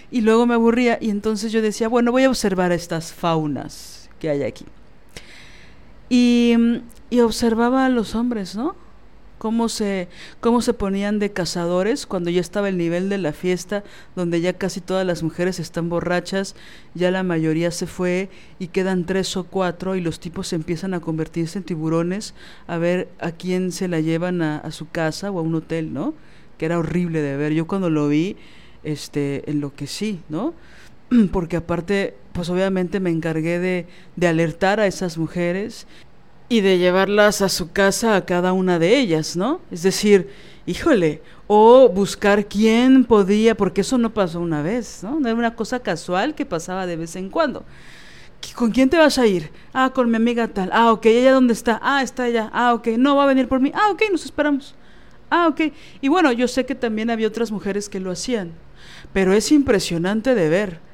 B: Y luego me aburría y entonces yo decía, bueno, voy a observar estas faunas que hay aquí. Y, y observaba a los hombres, ¿no? Cómo se, cómo se ponían de cazadores cuando ya estaba el nivel de la fiesta, donde ya casi todas las mujeres están borrachas, ya la mayoría se fue y quedan tres o cuatro y los tipos empiezan a convertirse en tiburones a ver a quién se la llevan a, a su casa o a un hotel, ¿no? Que era horrible de ver. Yo cuando lo vi, este, sí ¿no? Porque aparte, pues obviamente me encargué de, de alertar a esas mujeres y de llevarlas a su casa a cada una de ellas, ¿no? Es decir, híjole, o buscar quién podía, porque eso no pasó una vez, ¿no? Era una cosa casual que pasaba de vez en cuando. ¿Con quién te vas a ir? Ah, con mi amiga tal. Ah, ok, ¿ella dónde está? Ah, está allá. Ah, ok, no va a venir por mí. Ah, ok, nos esperamos. Ah, ok. Y bueno, yo sé que también había otras mujeres que lo hacían, pero es impresionante de ver.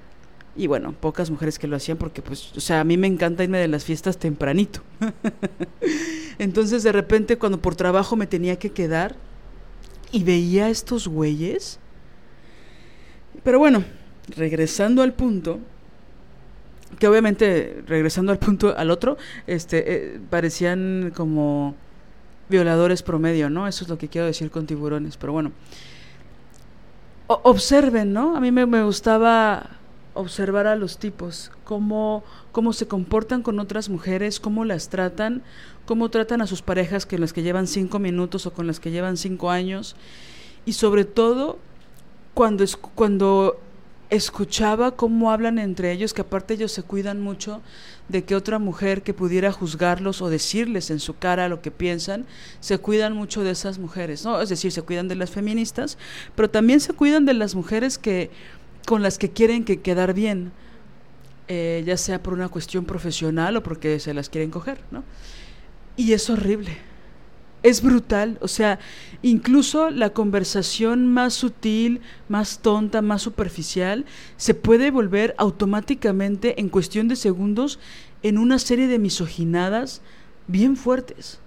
B: Y bueno, pocas mujeres que lo hacían porque, pues, o sea, a mí me encanta irme de las fiestas tempranito. Entonces, de repente, cuando por trabajo me tenía que quedar y veía estos güeyes. Pero bueno, regresando al punto, que obviamente, regresando al punto, al otro, este, eh, parecían como violadores promedio, ¿no? Eso es lo que quiero decir con tiburones, pero bueno. Observen, ¿no? A mí me, me gustaba observar a los tipos, cómo, cómo se comportan con otras mujeres, cómo las tratan, cómo tratan a sus parejas con las que llevan cinco minutos o con las que llevan cinco años, y sobre todo cuando, es, cuando escuchaba cómo hablan entre ellos, que aparte ellos se cuidan mucho de que otra mujer que pudiera juzgarlos o decirles en su cara lo que piensan, se cuidan mucho de esas mujeres, ¿no? Es decir, se cuidan de las feministas, pero también se cuidan de las mujeres que con las que quieren que quedar bien, eh, ya sea por una cuestión profesional o porque se las quieren coger, ¿no? Y es horrible. Es brutal, o sea, incluso la conversación más sutil, más tonta, más superficial, se puede volver automáticamente en cuestión de segundos en una serie de misoginadas bien fuertes.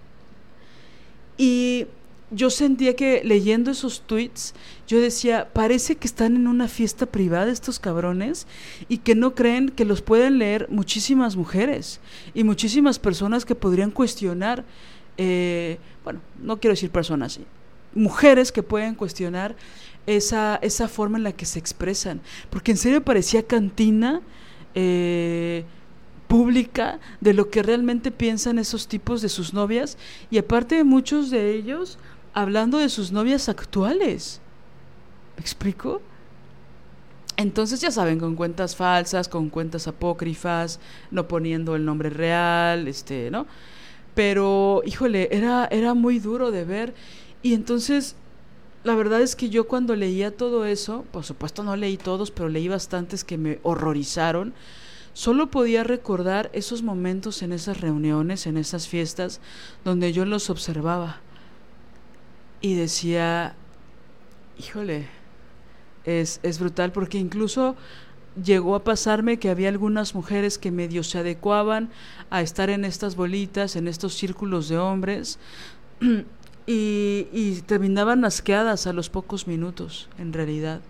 B: Y yo sentía que leyendo esos tweets, yo decía, parece que están en una fiesta privada estos cabrones y que no creen que los pueden leer muchísimas mujeres y muchísimas personas que podrían cuestionar, eh, bueno, no quiero decir personas, mujeres que pueden cuestionar esa, esa forma en la que se expresan, porque en serio parecía cantina. Eh, pública de lo que realmente piensan esos tipos de sus novias y aparte de muchos de ellos hablando de sus novias actuales. ¿Me explico? Entonces ya saben, con cuentas falsas, con cuentas apócrifas, no poniendo el nombre real, este, ¿no? Pero, híjole, era, era muy duro de ver. Y entonces, la verdad es que yo cuando leía todo eso, por supuesto no leí todos, pero leí bastantes que me horrorizaron. Solo podía recordar esos momentos en esas reuniones, en esas fiestas, donde yo los observaba. Y decía, híjole, es, es brutal, porque incluso llegó a pasarme que había algunas mujeres que medio se adecuaban a estar en estas bolitas, en estos círculos de hombres, y, y terminaban asqueadas a los pocos minutos, en realidad.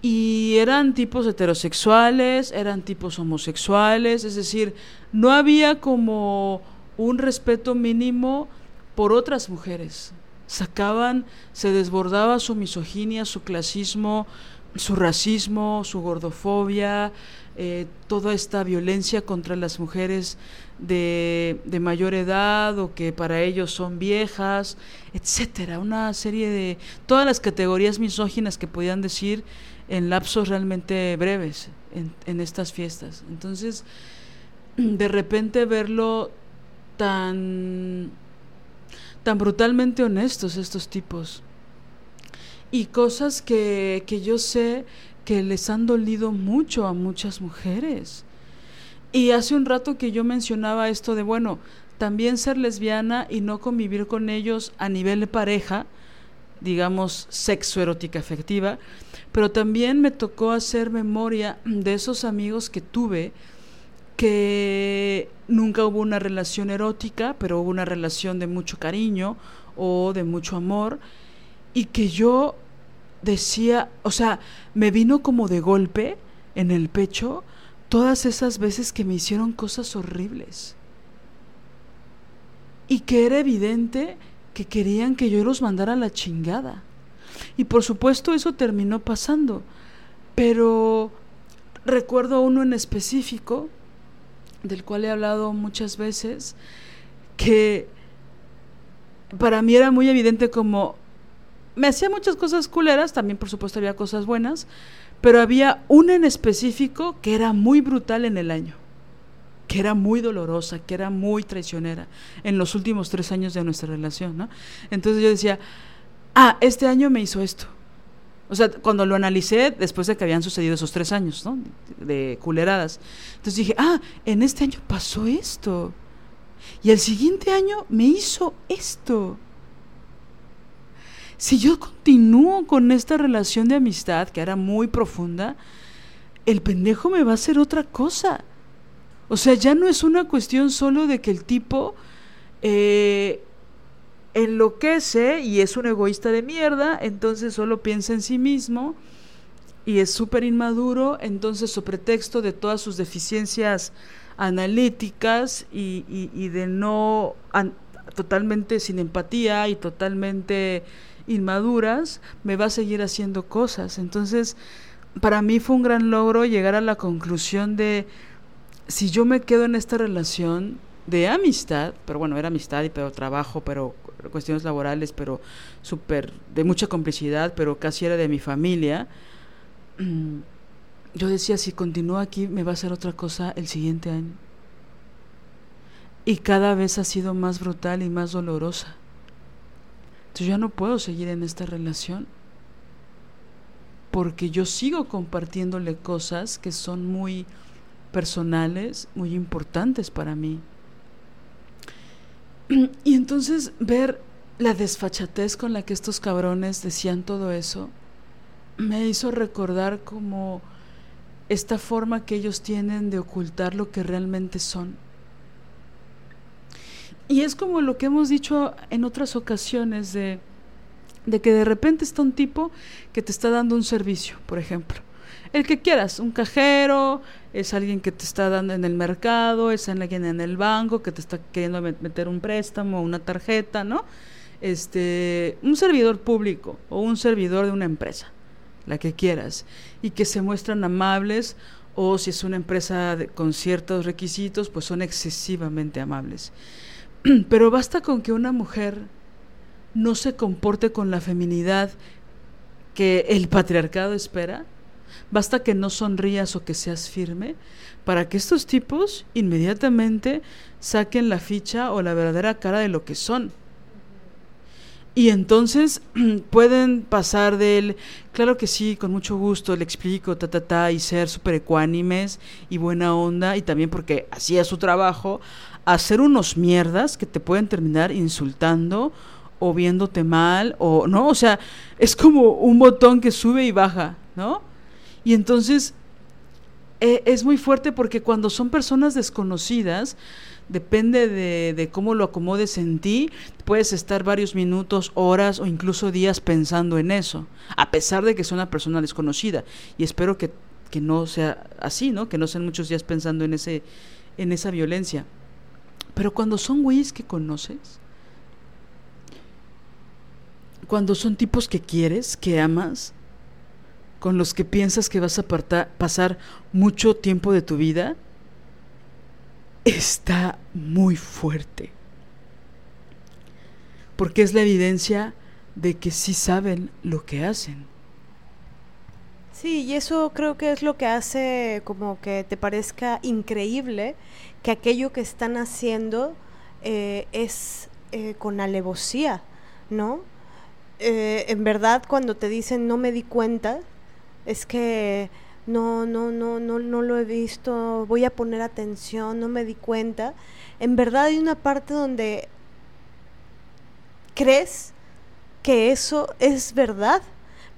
B: Y eran tipos heterosexuales, eran tipos homosexuales, es decir, no había como un respeto mínimo por otras mujeres. Sacaban, se desbordaba su misoginia, su clasismo, su racismo, su gordofobia, eh, toda esta violencia contra las mujeres de, de, mayor edad o que para ellos son viejas, etcétera, una serie de todas las categorías misóginas que podían decir en lapsos realmente breves en, en estas fiestas. Entonces, de repente verlo tan tan brutalmente honestos estos tipos y cosas que, que yo sé que les han dolido mucho a muchas mujeres. Y hace un rato que yo mencionaba esto de, bueno, también ser lesbiana y no convivir con ellos a nivel de pareja, digamos, sexo erótica afectiva, pero también me tocó hacer memoria de esos amigos que tuve que nunca hubo una relación erótica, pero hubo una relación de mucho cariño o de mucho amor, y que yo decía, o sea, me vino como de golpe en el pecho todas esas veces que me hicieron cosas horribles. Y que era evidente que querían que yo los mandara a la chingada. Y por supuesto eso terminó pasando. Pero recuerdo uno en específico, del cual he hablado muchas veces, que para mí era muy evidente como me hacía muchas cosas culeras, también por supuesto había cosas buenas, pero había una en específico que era muy brutal en el año, que era muy dolorosa, que era muy traicionera en los últimos tres años de nuestra relación, ¿no? Entonces yo decía, ah, este año me hizo esto. O sea, cuando lo analicé después de que habían sucedido esos tres años, ¿no? De culeradas. Entonces dije, ah, en este año pasó esto. Y el siguiente año me hizo esto. si yo continúo con esta relación de amistad que era muy profunda, el pendejo me va a hacer otra cosa. O sea, ya no es una cuestión solo de que el tipo eh, enloquece y es un egoísta de mierda, entonces solo piensa en sí mismo y es súper inmaduro, entonces su pretexto de todas sus deficiencias analíticas y, de no totalmente sin empatía y totalmente inmaduras, me va a seguir haciendo cosas. Entonces, para mí fue un gran logro llegar a la conclusión de si yo me quedo en esta relación de amistad, pero bueno, era amistad y pero trabajo, pero cuestiones laborales, pero súper de mucha complicidad, pero casi era de mi familia. Yo decía, si continúo aquí, me va a hacer otra cosa el siguiente año. Y cada vez ha sido más brutal y más dolorosa. Entonces yo no puedo seguir en esta relación porque yo sigo compartiéndole cosas que son muy personales, muy importantes para mí. Y entonces ver la desfachatez con la que estos cabrones decían todo eso, me hizo recordar como esta forma que ellos tienen de ocultar lo que realmente son. Y es como lo que hemos dicho en otras ocasiones de, de que de repente está un tipo que te está dando un servicio, por ejemplo el que quieras, un cajero, es alguien que te está dando en el mercado, es alguien en el banco que te está queriendo meter un préstamo, una tarjeta, ¿no? Este, un servidor público o un servidor de una empresa, la que quieras, y que se muestran amables o si es una empresa con ciertos requisitos, pues son excesivamente amables. Pero basta con que una mujer no se comporte con la feminidad que el patriarcado espera Basta que no sonrías o que seas firme para que estos tipos inmediatamente saquen la ficha o la verdadera cara de lo que son. Y entonces pueden pasar del, claro que sí, con mucho gusto, le explico, ta, ta, ta, y ser súper ecuánimes y buena onda, y también porque hacía su trabajo, a ser unos mierdas que te pueden terminar insultando o viéndote mal, o no, o sea, es como un botón que sube y baja, ¿no? Y entonces eh, es muy fuerte porque cuando son personas desconocidas, depende de, de, cómo lo acomodes en ti, puedes estar varios minutos, horas o incluso días pensando en eso, a pesar de que es una persona desconocida. Y espero que, que no sea así, ¿no? Que no sean muchos días pensando en, ese, en esa violencia. Pero cuando son güeyes que conoces, cuando son tipos que quieres, que amas, con los que piensas que vas a pasar mucho tiempo de tu vida, está muy fuerte. Porque es la evidencia de que sí saben lo que hacen.
D: Sí, y eso creo que es lo que hace como que te parezca increíble que aquello que están haciendo eh, es eh, con alevosía, ¿no? Eh, en verdad, cuando te dicen no me di cuenta, es que no, no, no, no, no lo he visto, voy a poner atención, no me di cuenta. En verdad hay una parte donde crees que eso es verdad,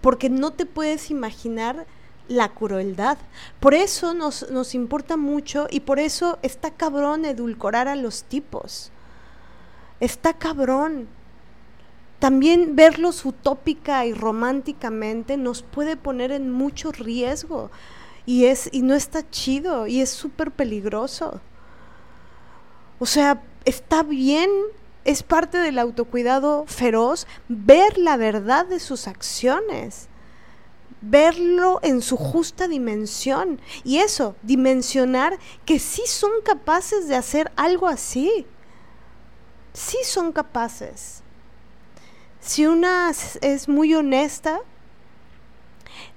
D: porque no te puedes imaginar la crueldad. Por eso nos, nos importa mucho y por eso está cabrón edulcorar a los tipos. Está cabrón también verlos utópica y románticamente nos puede poner en mucho riesgo. Y, es, y no está chido y es súper peligroso. O sea, está bien, es parte del autocuidado feroz ver la verdad de sus acciones, verlo en su justa dimensión. Y eso, dimensionar que sí son capaces de hacer algo así, sí son capaces si una es muy honesta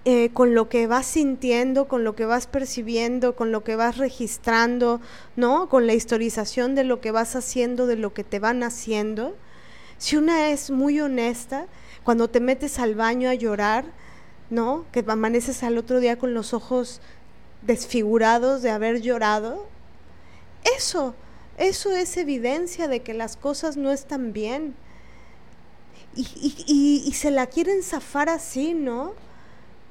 D: eh, con lo que vas sintiendo, con lo que vas percibiendo, con lo que vas registrando, ¿no? Con la historización de lo que vas haciendo, de lo que te van haciendo. Si una es muy honesta, cuando te metes al baño a llorar, ¿no? Que amaneces al otro día con los ojos desfigurados de haber llorado, eso, eso es evidencia de que las cosas no están bien y, y- y- se la quieren zafar así, ¿no?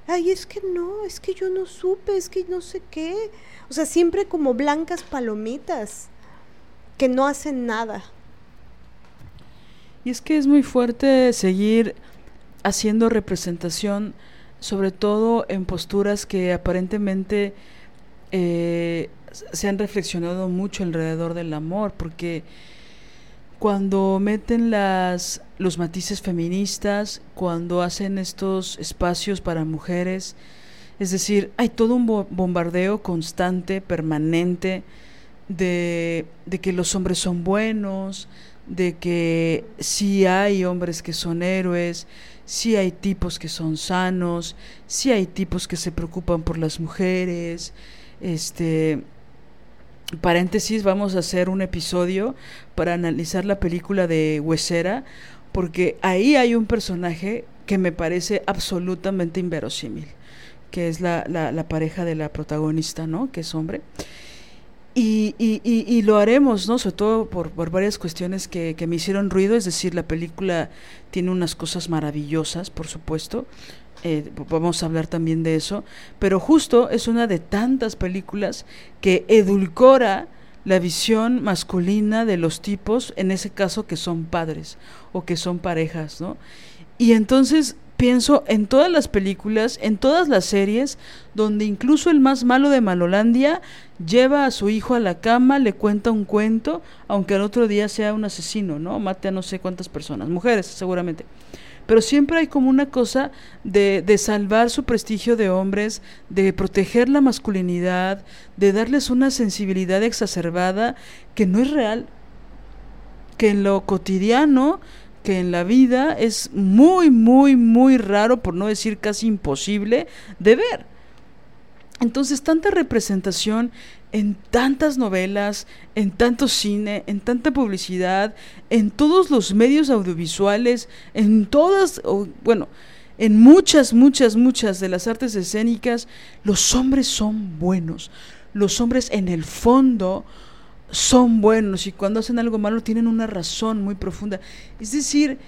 D: Ay, es que no, es que yo no supe, es que no sé qué. O sea, siempre como blancas palomitas que no hacen nada.
B: Y es que es muy fuerte seguir haciendo representación, sobre todo en posturas que aparentemente eh, se han reflexionado mucho alrededor del amor, porque cuando meten las, los matices feministas, cuando hacen estos espacios para mujeres, es decir, hay todo un bo- bombardeo constante, permanente, de, de que los hombres son buenos, de que sí hay hombres que son héroes, sí hay tipos que son sanos, sí hay tipos que se preocupan por las mujeres, este paréntesis, vamos a hacer un episodio para analizar la película de Huesera, porque ahí hay un personaje que me parece absolutamente inverosímil, que es la, la, la pareja de la protagonista, ¿no? Que es hombre. Y, y, y, y lo haremos, ¿no? Sobre todo por, por varias cuestiones que, que me hicieron ruido, es decir, la película tiene unas cosas maravillosas, por supuesto, eh, vamos a hablar también de eso, pero justo es una de tantas películas que edulcora la visión masculina de los tipos, en ese caso que son padres o que son parejas, ¿no? Y entonces pienso en todas las películas, en todas las series, donde incluso el más malo de Malolandia lleva a su hijo a la cama, le cuenta un cuento, aunque al otro día sea un asesino, ¿no? Mate a no sé cuántas personas, mujeres seguramente. Pero siempre hay como una cosa de, de salvar su prestigio de hombres, de proteger la masculinidad, de darles una sensibilidad exacerbada que no es real, que en lo cotidiano, que en la vida es muy, muy, muy raro, por no decir casi imposible, de ver. Entonces, tanta representación en tantas novelas, en tanto cine, en tanta publicidad, en todos los medios audiovisuales, en todas, o, bueno, en muchas, muchas, muchas de las artes escénicas, los hombres son buenos. Los hombres en el fondo son buenos y cuando hacen algo malo tienen una razón muy profunda. Es decir,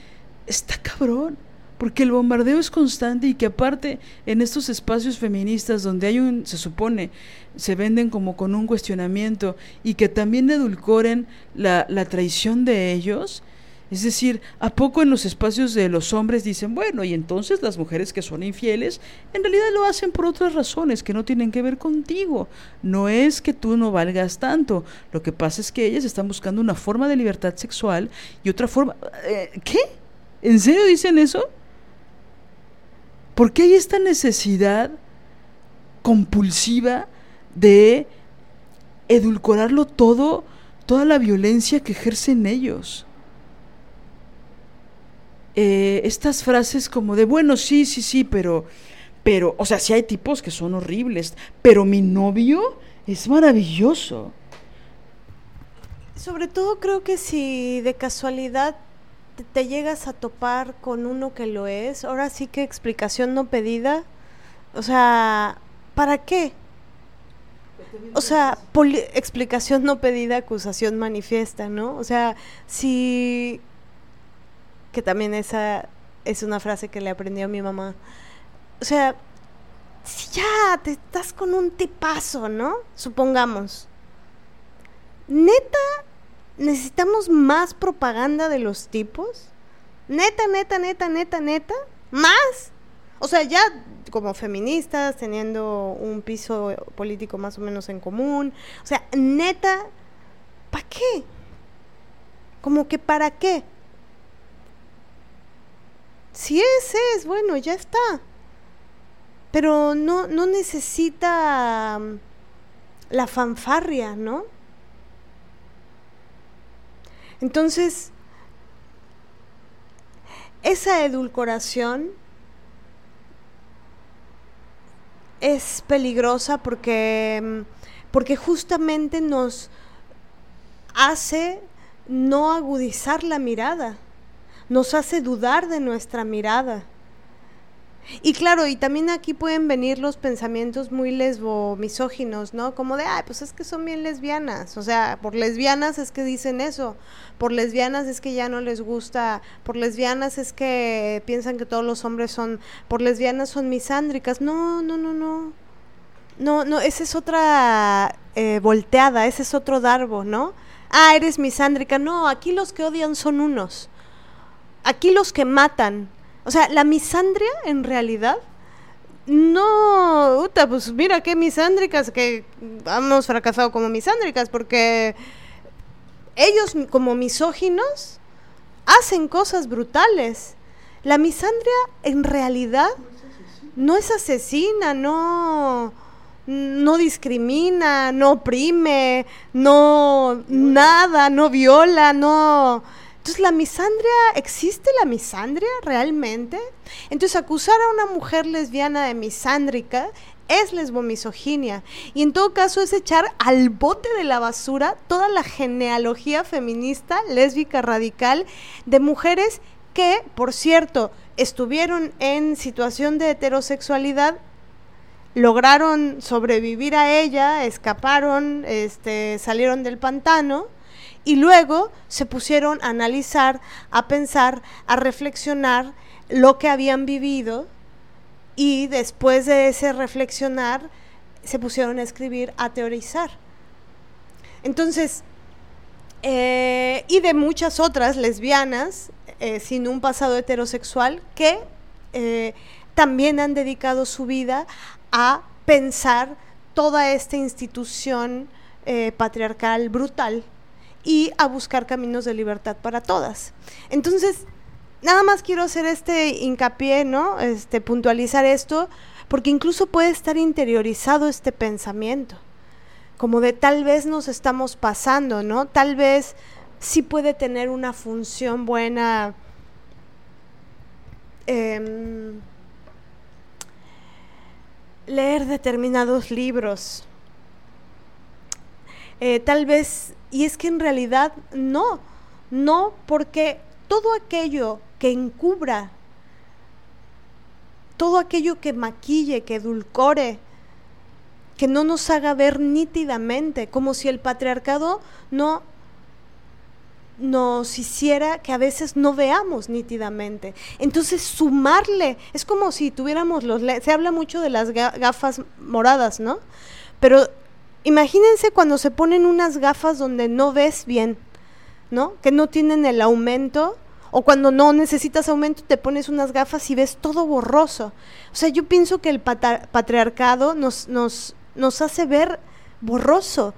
B: está cabrón, porque el bombardeo es constante y que aparte en estos espacios feministas donde hay un, se supone, se venden como con un cuestionamiento y que también edulcoren la, la traición de ellos, es decir, ¿a poco en los espacios de los hombres dicen, bueno, y entonces las mujeres que son infieles, en realidad lo hacen por otras razones que no tienen que ver contigo? No es que tú no valgas tanto, lo que pasa es que ellas están buscando una forma de libertad sexual y otra forma... eh, ¿Qué? ¿En serio dicen eso? ¿Por qué hay esta necesidad compulsiva de edulcorarlo todo, toda la violencia que ejercen ellos? eh, estas frases como de, bueno, sí, sí, sí, pero, pero, o sea, sí hay tipos que son horribles, pero mi novio es maravilloso.
D: Sobre todo creo que si de casualidad te, llegas a topar con uno que lo es, ahora sí que explicación no pedida, o sea, ¿para qué? O sea, explicación no pedida, acusación manifiesta, ¿no? O sea, si que también esa es una frase que le aprendió a mi mamá. O sea, si ya te estás con un tipazo, ¿no? Supongamos. Neta, necesitamos más propaganda de los tipos. Neta, neta, neta, neta, neta. Más. O sea, ya como feministas, teniendo un piso político más o menos en común. O sea, neta, ¿para qué? Como que para qué. Si es, es, bueno, ya está. Pero no, no necesita mm, la fanfarria, ¿no? Entonces, esa edulcoración es peligrosa porque, mm, porque justamente nos hace no agudizar la mirada nos hace dudar de nuestra mirada. Y claro, y también aquí pueden venir los pensamientos muy lesbo misóginos, ¿no? Como de, ay, pues es que son bien lesbianas. O sea, por lesbianas es que dicen eso. Por lesbianas es que ya no les gusta. Por lesbianas es que piensan que todos los hombres son. Por lesbianas son misándricas. No, no, no, no. No, no, esa es otra eh, volteada, ese es otro darbo, ¿no? Ah, eres misándrica. No, aquí los que odian son unos. Aquí los que matan o sea, la misandria en realidad no, uta, pues mira qué misándricas que hemos fracasado como misándricas porque ellos como misóginos hacen cosas brutales. La misandria en realidad no es asesina, no no discrimina, no oprime, no nada, no viola, no entonces, ¿la misandria, existe la misandria realmente? Entonces, acusar a una mujer lesbiana de misándrica es lesbomisoginia. Y en todo caso es echar al bote de la basura toda la genealogía feminista, lésbica, radical de mujeres que, por cierto, estuvieron en situación de heterosexualidad lograron sobrevivir a ella, escaparon, este, salieron del pantano y luego se pusieron a analizar, a pensar, a reflexionar lo que habían vivido y después de ese reflexionar se pusieron a escribir, a teorizar. Entonces, eh, y de muchas otras lesbianas eh, sin un pasado heterosexual que eh, también han dedicado su vida a pensar toda esta institución patriarcal brutal y a buscar caminos de libertad para todas. Entonces, nada más quiero hacer este hincapié, ¿no? Este puntualizar esto porque incluso puede estar interiorizado este pensamiento, como de tal vez nos estamos pasando, ¿no? Tal vez sí puede tener una función buena em, leer determinados libros. Eh, tal vez y es que en realidad no, no, porque todo aquello que encubra, todo aquello que maquille, que edulcore, que no nos haga ver nítidamente, como si el patriarcado no nos hiciera que a veces no veamos nítidamente. Entonces, sumarle, es como si tuviéramos los, se habla mucho de las gafas moradas, ¿no? Pero Imagínense cuando se ponen unas gafas donde no ves bien, ¿no? Que no tienen el aumento o cuando no necesitas aumento te pones unas gafas y ves todo borroso. O sea, yo pienso que el patriarcado nos, nos, nos hace ver borroso,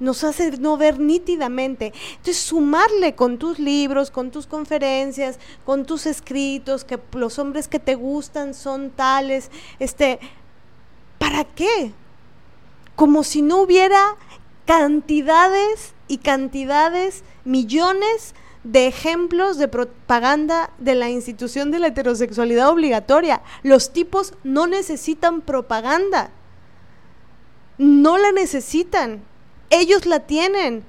D: nos hace no ver nítidamente. Entonces, sumarle con tus libros, con tus conferencias, con tus escritos, que los hombres que te gustan son tales, este, ¿para qué? Como si no hubiera cantidades y cantidades, millones de ejemplos de propaganda de la institución de la heterosexualidad obligatoria. Los tipos no necesitan propaganda. No la necesitan. Ellos la tienen.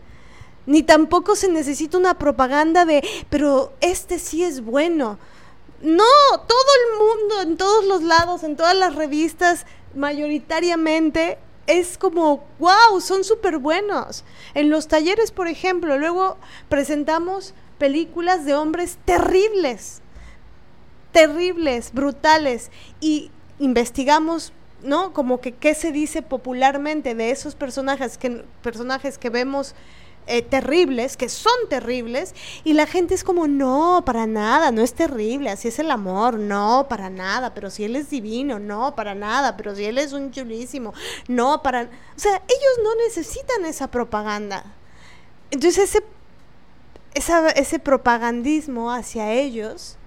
D: Ni tampoco se necesita una propaganda de, pero este sí es bueno. No, todo el mundo, en todos los lados, en todas las revistas, mayoritariamente es como, wow, son súper buenos. En los talleres, por ejemplo, luego presentamos películas de hombres terribles, terribles, brutales, y investigamos, ¿no? Como que qué se dice popularmente de esos personajes que, personajes que vemos eh, terribles, que son terribles, y la gente es como, no, para nada, no es terrible, así es el amor, no, para nada, pero si él es divino, no, para nada, pero si él es un chulísimo, no, para... O sea, ellos no necesitan esa propaganda. Entonces ese, ese propagandismo hacia ellos,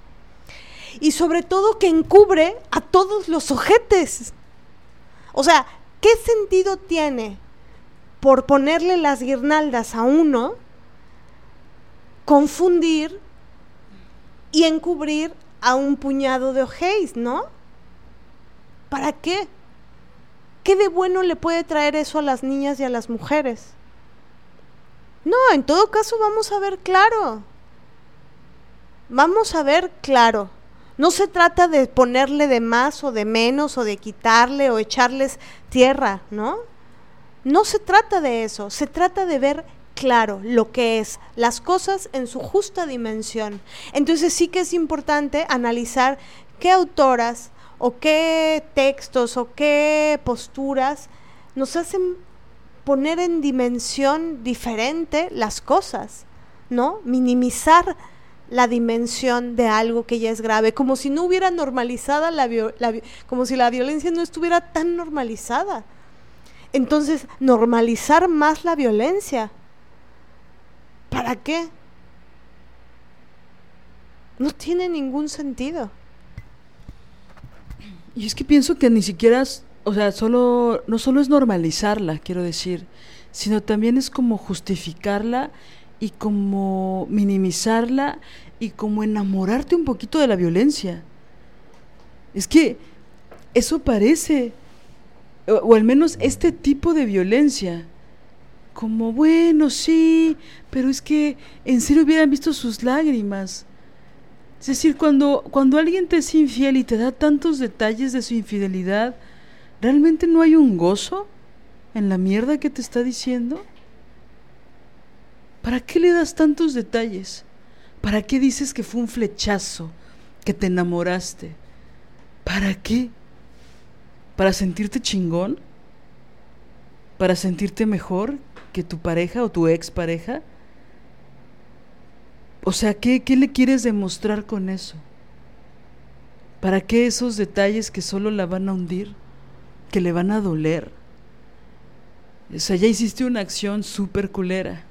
D: y sobre todo que encubre a todos los ojetes. O sea, ¿qué sentido tiene por ponerle las guirnaldas a uno, confundir y encubrir a un puñado de ojéis, ¿no? ¿Para qué? ¿Qué de bueno le puede traer eso a las niñas y a las mujeres? No, en todo caso vamos a ver claro. Vamos a ver claro. No se trata de ponerle de más o de menos o de quitarle o echarles tierra, ¿no? No se trata de eso, se trata de ver claro lo que es las cosas en su justa dimensión. Entonces sí que es importante analizar qué autoras o qué textos o qué posturas nos hacen poner en dimensión diferente las cosas, ¿no? Minimizar la dimensión de algo que ya es grave, como si no hubiera normalizada la, como si la violencia no estuviera tan normalizada. Entonces, normalizar más la violencia. ¿Para qué? No tiene ningún sentido.
B: Y es que pienso que ni siquiera, o sea, solo, no solo es normalizarla, quiero decir, sino también es como justificarla y como minimizarla y como enamorarte un poquito de la violencia. Es que eso parece, o, al menos este tipo de violencia, como bueno, sí, pero es que en serio hubieran visto sus lágrimas es decir, cuando, cuando alguien te es infiel y te da tantos detalles de su infidelidad, ¿realmente no hay un gozo en la mierda que te está diciendo? ¿Para qué le das tantos detalles? ¿Para qué dices que fue un flechazo, que te enamoraste? ¿Para qué? ¿Para sentirte chingón? ¿Para sentirte mejor que tu pareja o tu expareja? O sea, ¿qué, ¿qué le quieres demostrar con eso? ¿Para qué esos detalles que solo la van a hundir? ¿Que le van a doler? O sea, ya hiciste una acción súper culera.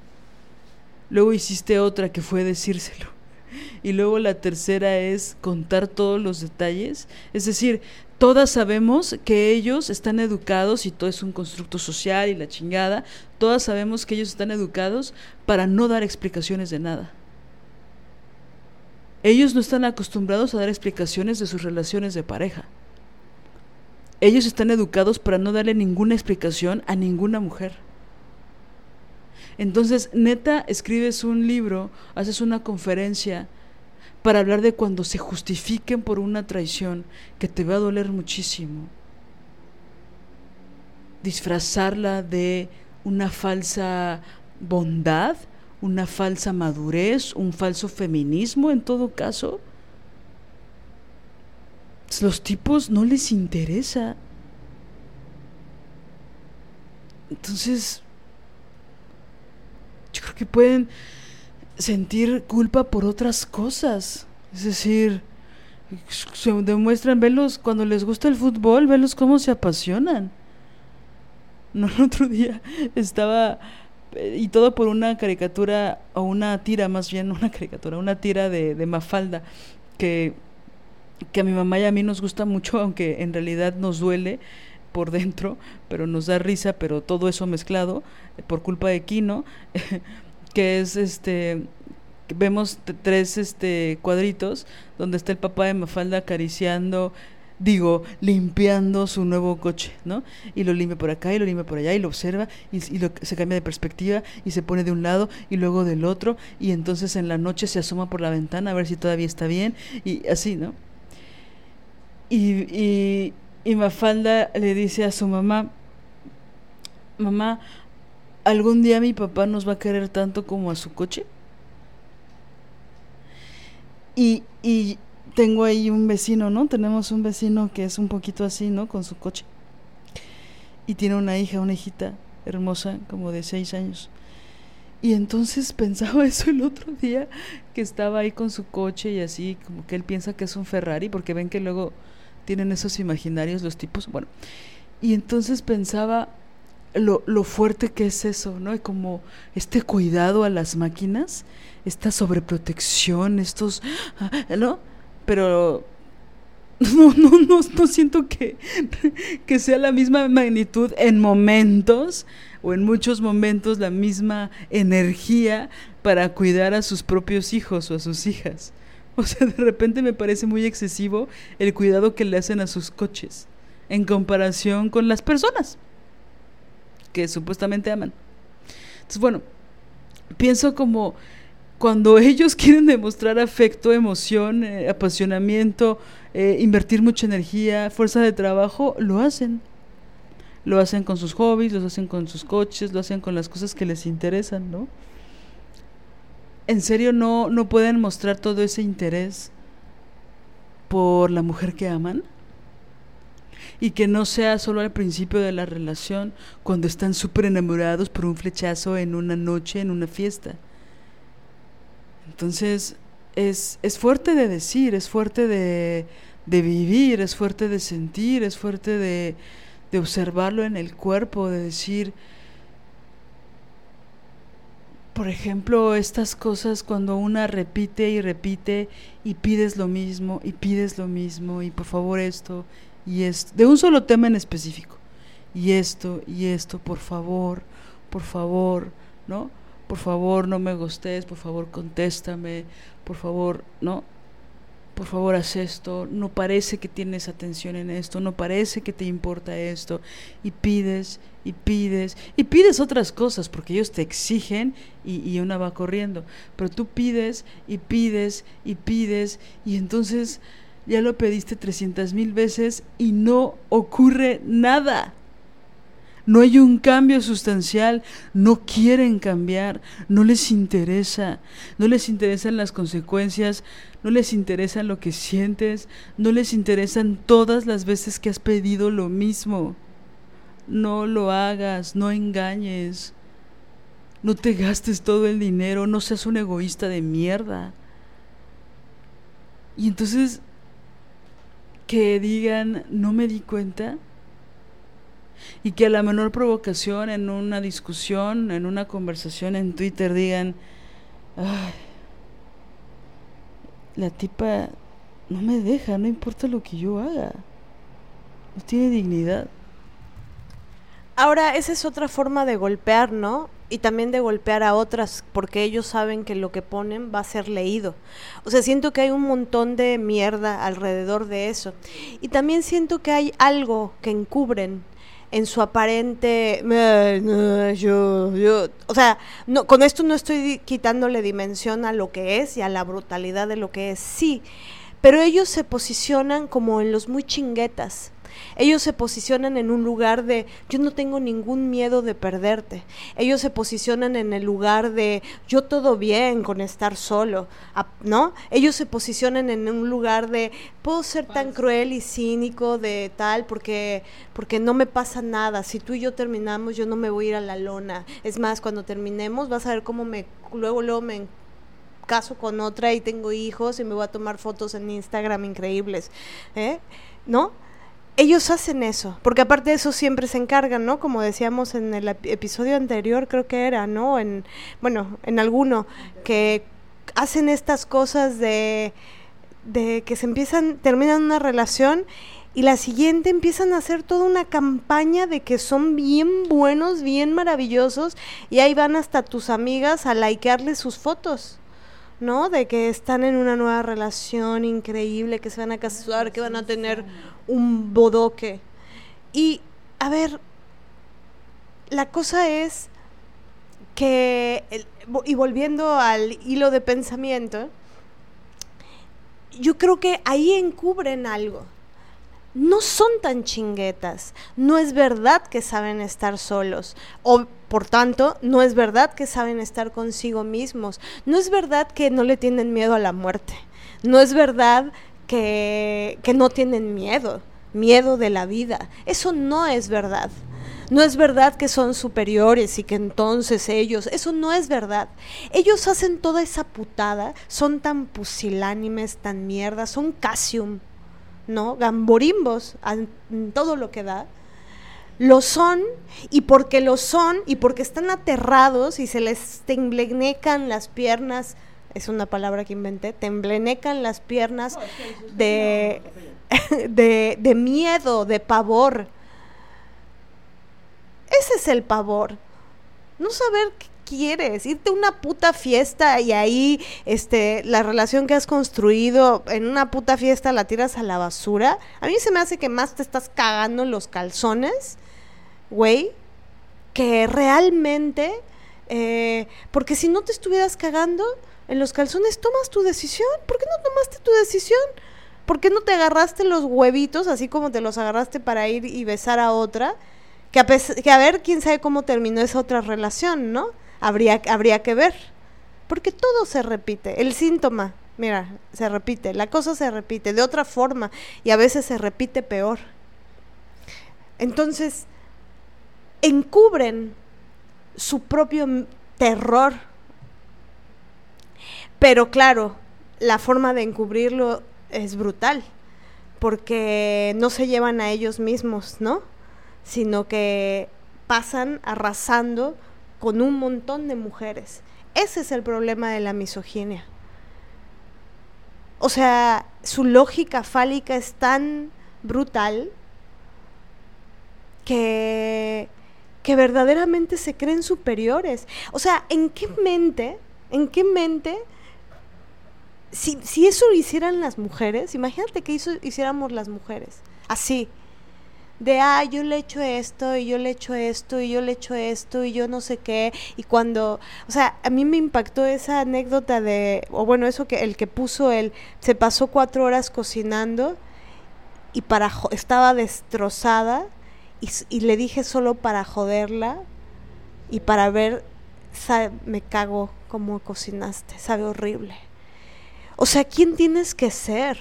B: Luego hiciste otra que fue decírselo. Y luego la tercera es contar todos los detalles. Es decir, todas sabemos que ellos están educados y todo es un constructo social y la chingada. Todas sabemos que ellos están educados para no dar explicaciones de nada. Ellos no están acostumbrados a dar explicaciones de sus relaciones de pareja. Ellos están educados para no darle ninguna explicación a ninguna mujer. Entonces, neta, escribes un libro, haces una conferencia para hablar de cuando se justifiquen por una traición que te va a doler muchísimo. Disfrazarla de una falsa bondad una falsa madurez, un falso feminismo en todo caso. Los tipos no les interesa. Entonces, yo creo que pueden sentir culpa por otras cosas. Es decir, se demuestran, velos cuando les gusta el fútbol, velos cómo se apasionan. No, el otro día estaba y todo por una caricatura, o una tira más bien, una caricatura, una tira de, de Mafalda, que, que a mi mamá y a mí nos gusta mucho, aunque en realidad nos duele por dentro, pero nos da risa, pero todo eso mezclado eh, por culpa de Kino, que es este vemos tres este cuadritos donde está el papá de Mafalda acariciando digo, limpiando su nuevo coche, ¿no? Y lo limpia por acá y lo limpia por allá y lo observa y, se cambia de perspectiva y se pone de un lado y luego del otro y entonces en la noche se asoma por la ventana a ver si todavía está bien y así, ¿no? Y, y, y Mafalda le dice a su mamá, mamá, ¿algún día mi papá nos va a querer tanto como a su coche? Y, y tengo ahí un vecino, ¿no? Tenemos un vecino que es un poquito así, ¿no? Con su coche. Y tiene una hija, una hijita hermosa, como de seis años. Y entonces pensaba eso el otro día, que estaba ahí con su coche y así, como que él piensa que es un Ferrari, porque ven que luego tienen esos imaginarios los tipos. Bueno, y entonces pensaba lo, lo fuerte que es eso, ¿no? Y como este cuidado a las máquinas, esta sobreprotección, estos, ¿no? pero no, no, no, no siento que, que sea la misma magnitud en momentos o en muchos momentos la misma energía para cuidar a sus propios hijos o a sus hijas. O sea, de repente me parece muy excesivo el cuidado que le hacen a sus coches en comparación con las personas que supuestamente aman. Entonces, bueno, pienso como cuando ellos quieren demostrar afecto, emoción, eh, apasionamiento, eh, invertir mucha energía, fuerza de trabajo, lo hacen. Lo hacen con sus hobbies, lo hacen con sus coches, lo hacen con las cosas que les interesan, ¿no? ¿En serio no, no pueden mostrar todo ese interés por la mujer que aman? y que no sea solo al principio de la relación, cuando están súper enamorados por un flechazo en una noche, en una fiesta. Entonces, es, es fuerte de decir, es fuerte de, de vivir, es fuerte de sentir, es fuerte de, de observarlo en el cuerpo, de decir, por ejemplo, estas cosas cuando una repite y repite y pides lo mismo y pides lo mismo y por favor esto y esto, de un solo tema en específico. Y esto y esto, por favor, por favor, ¿no? Por favor, no me gustes, por favor, contéstame, por favor, ¿no? Por favor, haz esto, no parece que tienes atención en esto, no parece que te importa esto, y pides, y pides, y pides otras cosas, porque ellos te exigen y, y una va corriendo, pero tú pides, y pides, y pides, y entonces ya lo pediste 300 mil veces y no ocurre nada. No hay un cambio sustancial, no quieren cambiar, no les interesa, no les interesan las consecuencias, no les interesa lo que sientes, no les interesan todas las veces que has pedido lo mismo. No lo hagas, no engañes, no te gastes todo el dinero, no seas un egoísta de mierda. Y entonces que digan, no me di cuenta, y que a la menor provocación en una discusión, en una conversación en Twitter digan, ay, la tipa no me deja, no importa lo que yo haga, no tiene dignidad.
D: Ahora, esa es otra forma de golpear, ¿no? Y también de golpear a otras, porque ellos saben que lo que ponen va a ser leído. O sea, siento que hay un montón de mierda alrededor de eso. Y también siento que hay algo que encubren en su aparente yo, yo, o sea, no, con esto no estoy quitándole dimensión a lo que es y a la brutalidad de lo que es, sí, pero ellos se posicionan como en los muy chinguetas. Ellos se posicionan en un lugar de yo no tengo ningún miedo de perderte. Ellos se posicionan en el lugar de yo todo bien con estar solo, ¿no? Ellos se posicionan en un lugar de puedo ser tan cruel y cínico de tal porque porque no me pasa nada. Si tú y yo terminamos, yo no me voy a ir a la lona. Es más, cuando terminemos vas a ver cómo me luego luego me caso con otra y tengo hijos y me voy a tomar fotos en Instagram increíbles, ¿eh? ¿No? Ellos hacen eso, porque aparte de eso siempre se encargan, ¿no? Como decíamos en el episodio anterior, creo que era, ¿no? En, bueno, en alguno, que hacen estas cosas de, de que se empiezan, terminan una relación y la siguiente empiezan a hacer toda una campaña de que son bien buenos, bien maravillosos, y ahí van hasta tus amigas a likearles sus fotos. ¿No? De que están en una nueva relación increíble, que se van a casar, que van a tener un bodoque. Y, a ver, la cosa es que, y volviendo al hilo de pensamiento, yo creo que ahí encubren algo. No son tan chinguetas. No es verdad que saben estar solos. Por tanto, no es verdad que saben estar consigo mismos. No es verdad que no le tienen miedo a la muerte. No es verdad que, que no tienen miedo, miedo de la vida. Eso no es verdad. No es verdad que son superiores y que entonces ellos, eso no es verdad. Ellos hacen toda esa putada, son tan pusilánimes, tan mierda, son casium, ¿no? Gamborimbos, todo lo que da lo son y porque lo son y porque están aterrados y se les temblenecan las piernas, es una palabra que inventé, temblenecan las piernas de, de, de miedo, de pavor. Ese es el pavor. No saber qué quieres, irte a una puta fiesta y ahí este la relación que has construido en una puta fiesta la tiras a la basura. A mí se me hace que más te estás cagando los calzones güey, que realmente, eh, porque si no te estuvieras cagando en los calzones, tomas tu decisión. ¿Por qué no tomaste tu decisión? ¿Por qué no te agarraste los huevitos así como te los agarraste para ir y besar a otra? Que a, que a ver quién sabe cómo terminó esa otra relación, ¿no? Habría, habría que ver. Porque todo se repite. El síntoma, mira, se repite. La cosa se repite de otra forma y a veces se repite peor. Entonces, encubren su propio terror. Pero claro, la forma de encubrirlo es brutal, porque no se llevan a ellos mismos, ¿no? Sino que pasan arrasando con un montón de mujeres. Ese es el problema de la misoginia. O sea, su lógica fálica es tan brutal que, que verdaderamente se creen superiores. O sea, ¿en qué mente, en qué mente si, si eso lo hicieran las mujeres, imagínate que eso hiciéramos las mujeres, así, de, ah, yo le echo esto, y yo le echo esto, y yo le echo esto, y yo no sé qué, y cuando, o sea, a mí me impactó esa anécdota de, o bueno, eso que el que puso él, se pasó cuatro horas cocinando, y para, estaba destrozada, y, le dije solo para joderla, y para ver, me cago como cocinaste, sabe horrible. O sea, ¿quién tienes que ser?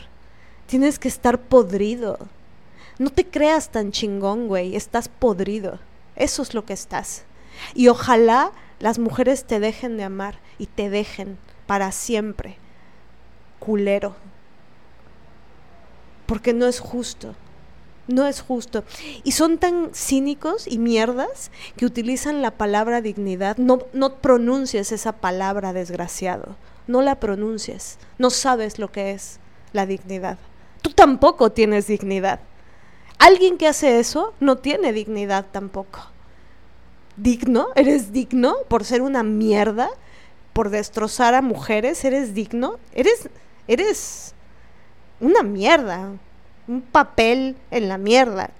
D: Tienes que estar podrido. No te creas tan chingón, güey. Estás podrido. Eso es lo que estás. Y ojalá las mujeres te dejen de amar y te dejen para siempre. Culero. Porque no es justo. No es justo. Y son tan cínicos y mierdas que utilizan la palabra dignidad. No, no pronuncies esa palabra, desgraciado no la pronuncias, no sabes lo que es la dignidad. Tú tampoco tienes dignidad. Alguien que hace eso no tiene dignidad tampoco. ¿Digno? ¿Eres digno por ser una mierda? ¿Por destrozar a mujeres? ¿Eres digno? Eres, eres una mierda. Un papel en la mierda.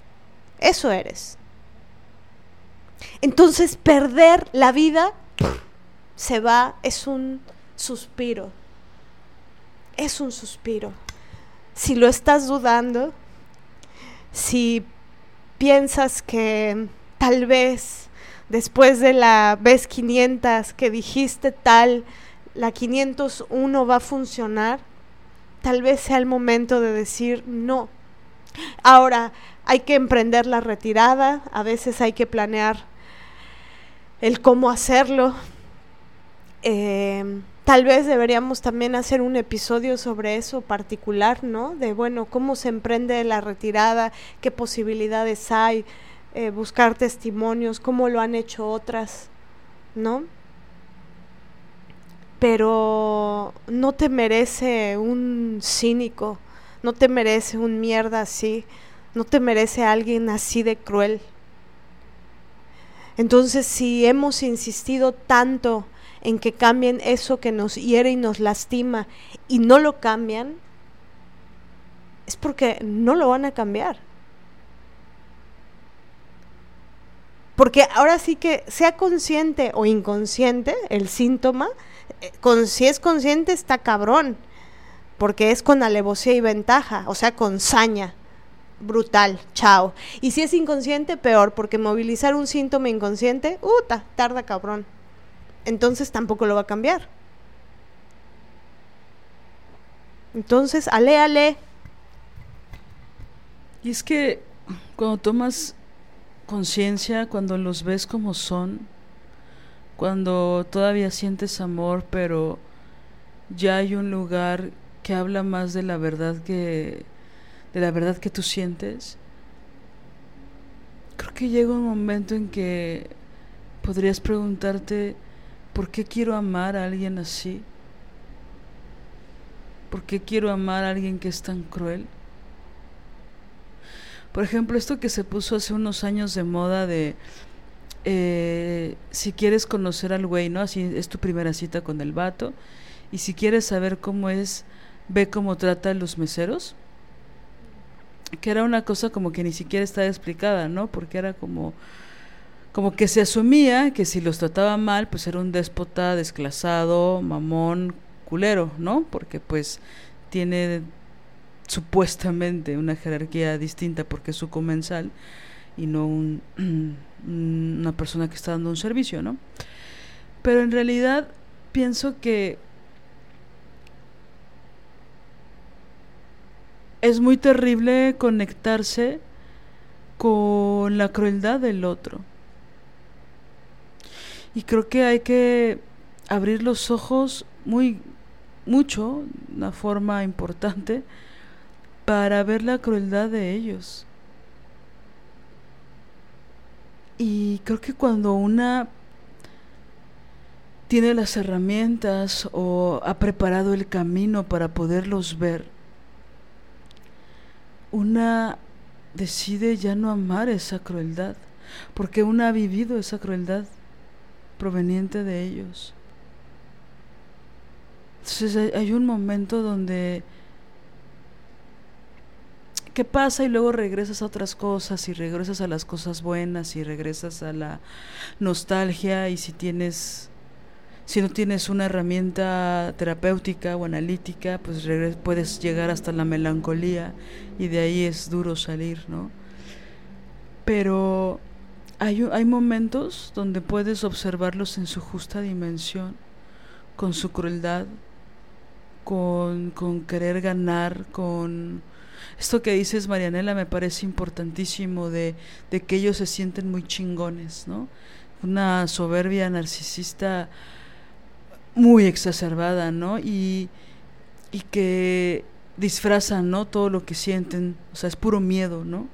D: Eso eres. Entonces perder la vida se va, es un suspiro. Es un suspiro. Si lo estás dudando, si piensas que tal vez después de la vez 500 que dijiste tal, la 501 va a funcionar, tal vez sea el momento de decir no. Ahora hay que emprender la retirada, a veces hay que planear el cómo hacerlo. Eh, Tal vez deberíamos también hacer un episodio sobre eso particular, ¿no? De, bueno, cómo se emprende la retirada, qué posibilidades hay, eh, buscar testimonios, cómo lo han hecho otras, ¿no? Pero no te merece un cínico, no te merece un mierda así, no te merece alguien así de cruel. Entonces, si hemos insistido tanto en que cambien eso que nos hiere y nos lastima y no lo cambian, es porque no lo van a cambiar. Porque ahora sí que sea consciente o inconsciente el síntoma, eh, con, si es consciente está cabrón, porque es con alevosía y ventaja, o sea, con saña brutal, chao. Y si es inconsciente, peor, porque movilizar un síntoma inconsciente, uta, tarda cabrón entonces tampoco lo va a cambiar. Entonces, ale, ale.
B: Y es que cuando tomas conciencia, cuando los ves como son, cuando todavía sientes amor, pero ya hay un lugar habla más de la verdad que de la verdad que tú sientes. Creo que llega un momento en que podrías preguntarte ¿Por qué quiero amar a alguien así? ¿Por qué quiero amar a alguien que es tan cruel? Por ejemplo, esto que se puso hace unos años de moda de eh, si quieres conocer al güey, ¿no? Así es tu primera cita con el vato. Y si quieres saber cómo es, ve cómo trata a los meseros. Que era una cosa como que ni siquiera estaba explicada, ¿no? Porque era como como que se asumía que si los trataba mal, pues era un déspota, desclasado, mamón, culero, ¿no? Porque pues tiene supuestamente una jerarquía distinta porque es su comensal y no un, una persona que está dando un servicio, ¿no? Pero en realidad pienso que es muy terrible conectarse con la crueldad del otro. Y creo que hay que abrir los ojos muy mucho, una forma importante, para ver la crueldad de ellos. Y creo que cuando una tiene las herramientas o ha preparado el camino para poderlos ver, una decide ya no amar esa crueldad, porque una ha vivido esa crueldad proveniente de ellos. Entonces hay un momento donde ¿qué pasa? Y luego regresas a otras cosas y regresas a las cosas buenas y regresas a la nostalgia y si tienes si no tienes una herramienta terapéutica o analítica, pues puedes llegar hasta la melancolía y de ahí es duro salir, ¿no? Pero hay, hay momentos donde puedes observarlos en su justa dimensión, con su crueldad, con, con querer ganar, con esto que dices, Marianela, me parece importantísimo de, de que ellos se sienten muy chingones, ¿no? Una soberbia narcisista muy exacerbada, ¿no? Y, y que disfrazan, ¿no? Todo lo que sienten, o sea, es puro miedo, ¿no?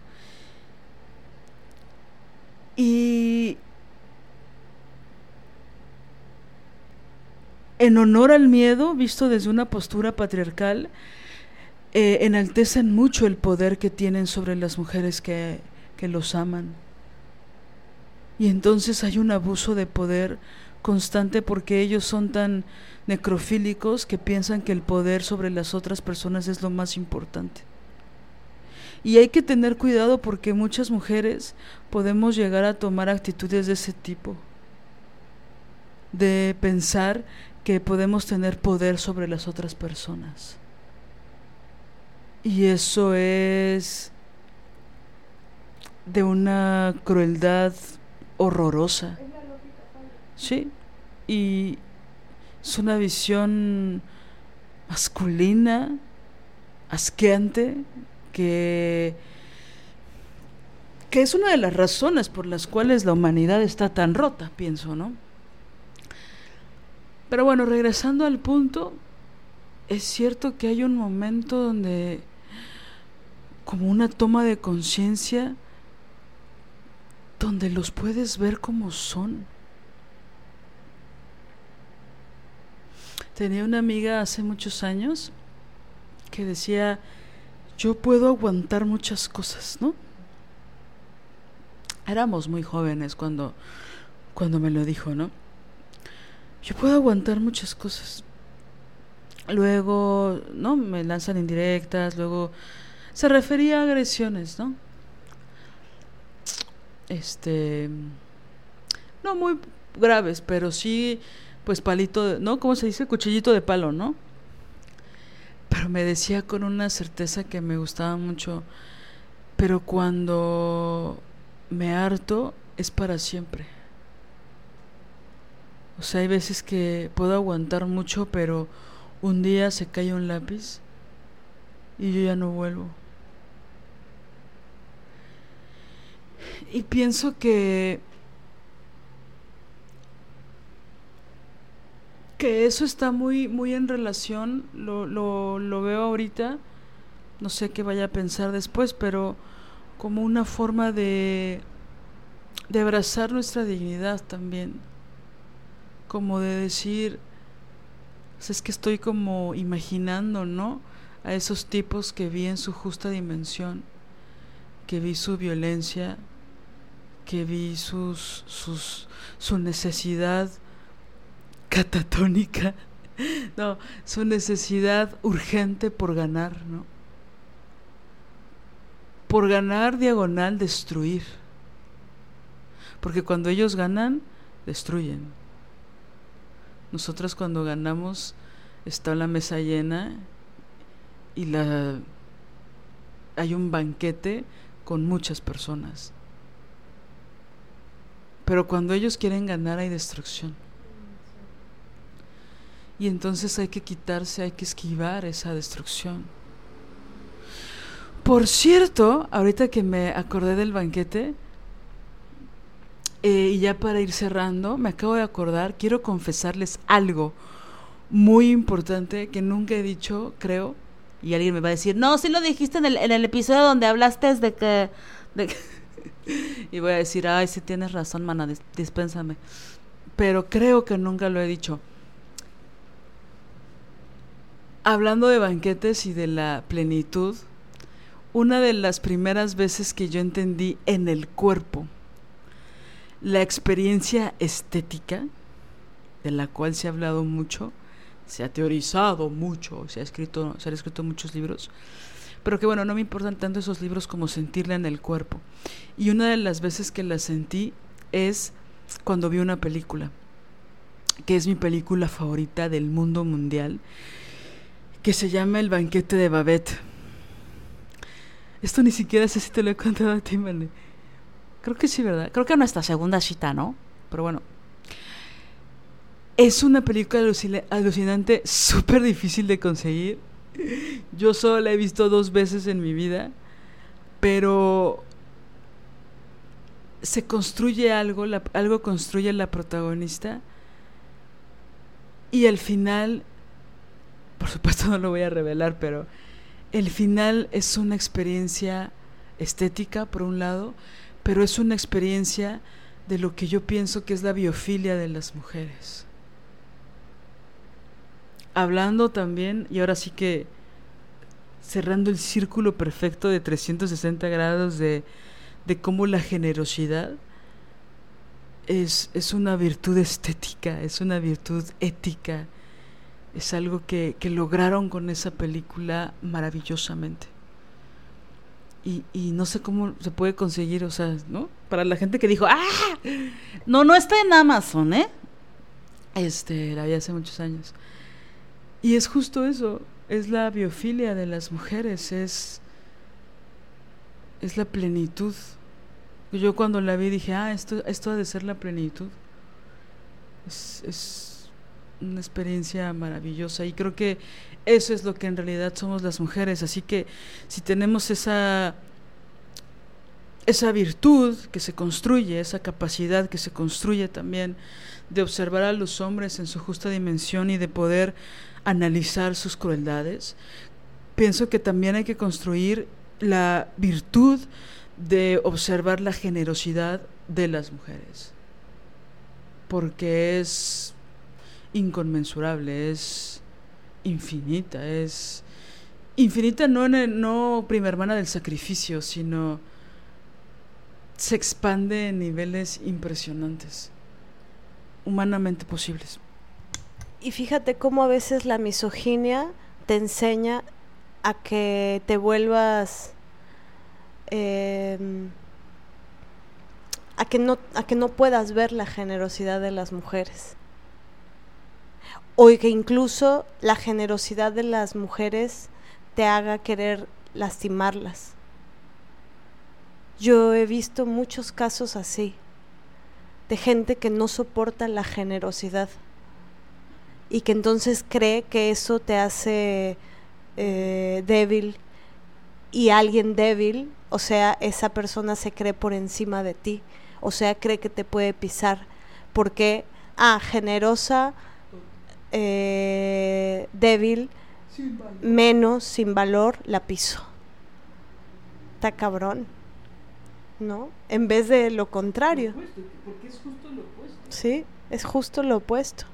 B: Y en honor al miedo, visto desde una postura patriarcal, eh, enaltecen mucho el poder que tienen sobre las mujeres que, que los aman. Y entonces hay un abuso de poder constante porque ellos son tan necrofílicos que piensan que el poder sobre las otras personas es lo más importante. Y hay que tener cuidado porque muchas mujeres podemos llegar a tomar actitudes de ese tipo, de pensar que podemos tener poder sobre las otras personas. Y eso es de una crueldad horrorosa. Sí, y es una visión masculina, asqueante, que, que es una de las razones por las cuales la humanidad está tan rota, pienso, ¿no? Pero bueno, regresando al punto, es cierto que hay un momento donde como una toma de conciencia donde los puedes ver como son. Tenía una amiga hace muchos años que decía, yo puedo aguantar muchas cosas, ¿no? Éramos muy jóvenes cuando, cuando me lo dijo, ¿no? Yo puedo aguantar muchas cosas. Luego, ¿no? Me lanzan indirectas, luego se refería a agresiones, ¿no? Este, no muy graves, pero sí, pues palito, ¿no? ¿Cómo se dice? Cuchillito de palo, ¿no? Pero me decía con una certeza que me gustaba mucho, pero cuando me harto es para siempre. O sea, hay veces que puedo aguantar mucho, pero un día se cae un lápiz y yo ya no vuelvo. Y pienso que que eso está muy muy en relación, lo, lo, lo veo ahorita, no sé qué vaya a pensar después, pero como una forma de de abrazar nuestra dignidad también, como de decir, es que estoy como imaginando, ¿no? A esos tipos que vi en su justa dimensión, que vi su violencia, que vi sus, sus, su necesidad catatónica, no, su necesidad urgente por ganar, ¿no? Por ganar diagonal, destruir. Porque cuando ellos ganan, destruyen. Nosotros cuando ganamos está la mesa llena y la hay un banquete con muchas personas. Pero cuando ellos quieren ganar hay destrucción. Y entonces hay que quitarse, hay que esquivar esa destrucción. Por cierto, ahorita que me acordé del banquete, eh, y ya para ir cerrando, me acabo de acordar, quiero confesarles algo muy importante que nunca he dicho, creo, y alguien me va a decir, no, sí lo dijiste en el, en el episodio donde hablaste de que... De y voy a decir, ay, sí tienes razón, mana, dispénsame. Pero creo que nunca lo he dicho. Hablando de banquetes y de la plenitud, una de las primeras veces que yo entendí en el cuerpo la experiencia estética, de la cual se ha hablado mucho, se ha teorizado mucho, se ha escrito, se han escrito muchos libros, pero que bueno, no me importan tanto esos libros como sentirla en el cuerpo. Y una de las veces que la sentí es cuando vi una película, que es mi película favorita del mundo mundial, que se llama El banquete de Babette. Esto ni siquiera sé si te lo he contado a ti, Mane. Creo que sí, ¿verdad? Creo que nuestra segunda cita, ¿no? Pero bueno, es una película alucinante, súper difícil de conseguir. Yo solo la he visto dos veces en mi vida, pero se construye algo, algo construye la protagonista y el final, por supuesto no lo voy a revelar, pero el final es una experiencia estética por un lado, pero es una experiencia de lo que yo pienso que es la biofilia de las mujeres. Hablando también, y ahora sí que cerrando el círculo perfecto de 360 grados de, de cómo la generosidad es, es, una virtud estética, es una virtud ética, es algo que, que lograron con esa película maravillosamente. Y, y, no sé cómo se puede conseguir, o sea, ¿no? Para la gente que dijo, ¡ah! No, no está en Amazon, ¿eh? Este, la vi hace muchos años. Y es justo eso, es la biofilia de las mujeres, es, es la plenitud. Yo cuando la vi dije, ah, esto, esto ha de ser la plenitud. Es, es una experiencia maravillosa y creo que eso es lo que en realidad somos las mujeres. Así que si tenemos esa, esa virtud que se construye, esa capacidad que se construye también de observar a los hombres en su justa dimensión y de poder analizar sus crueldades, pienso que también hay que construir la virtud de observar la generosidad de las mujeres, porque es inconmensurable, es infinita, es infinita no, en no prima hermana del sacrificio, sino se expande en niveles impresionantes, humanamente posibles.
D: Y fíjate cómo a veces la misoginia te enseña a que te vuelvas em, a que no a que no puedas ver la generosidad de las mujeres o que incluso la generosidad de las mujeres te haga querer lastimarlas. Yo he visto muchos casos así de gente que no soporta la generosidad y que entonces cree que eso te hace eh, débil y alguien débil, o sea, esa persona se cree por encima de ti, o sea, cree que te puede pisar, porque, ah, generosa, eh, débil, menos, sin valor, la piso. Está cabrón, ¿no? En vez de lo contrario.
B: porque es justo lo opuesto.
D: Sí, es justo lo opuesto.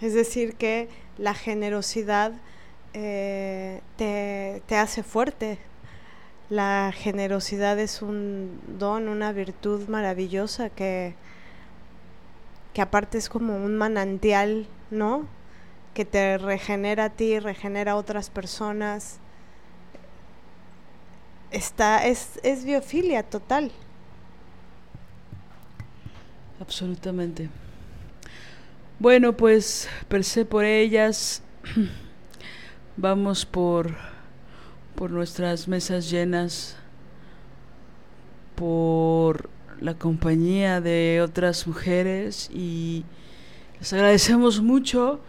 D: Es decir, que la generosidad eh, te, hace fuerte. La generosidad es un don, una virtud maravillosa que, que aparte es como un manantial, ¿no? Que te regenera a ti, regenera a otras personas. Está, es, es biofilia total.
B: Absolutamente. Bueno, pues per se por ellas. Vamos por, por nuestras mesas llenas, por la compañía de otras mujeres y les agradecemos mucho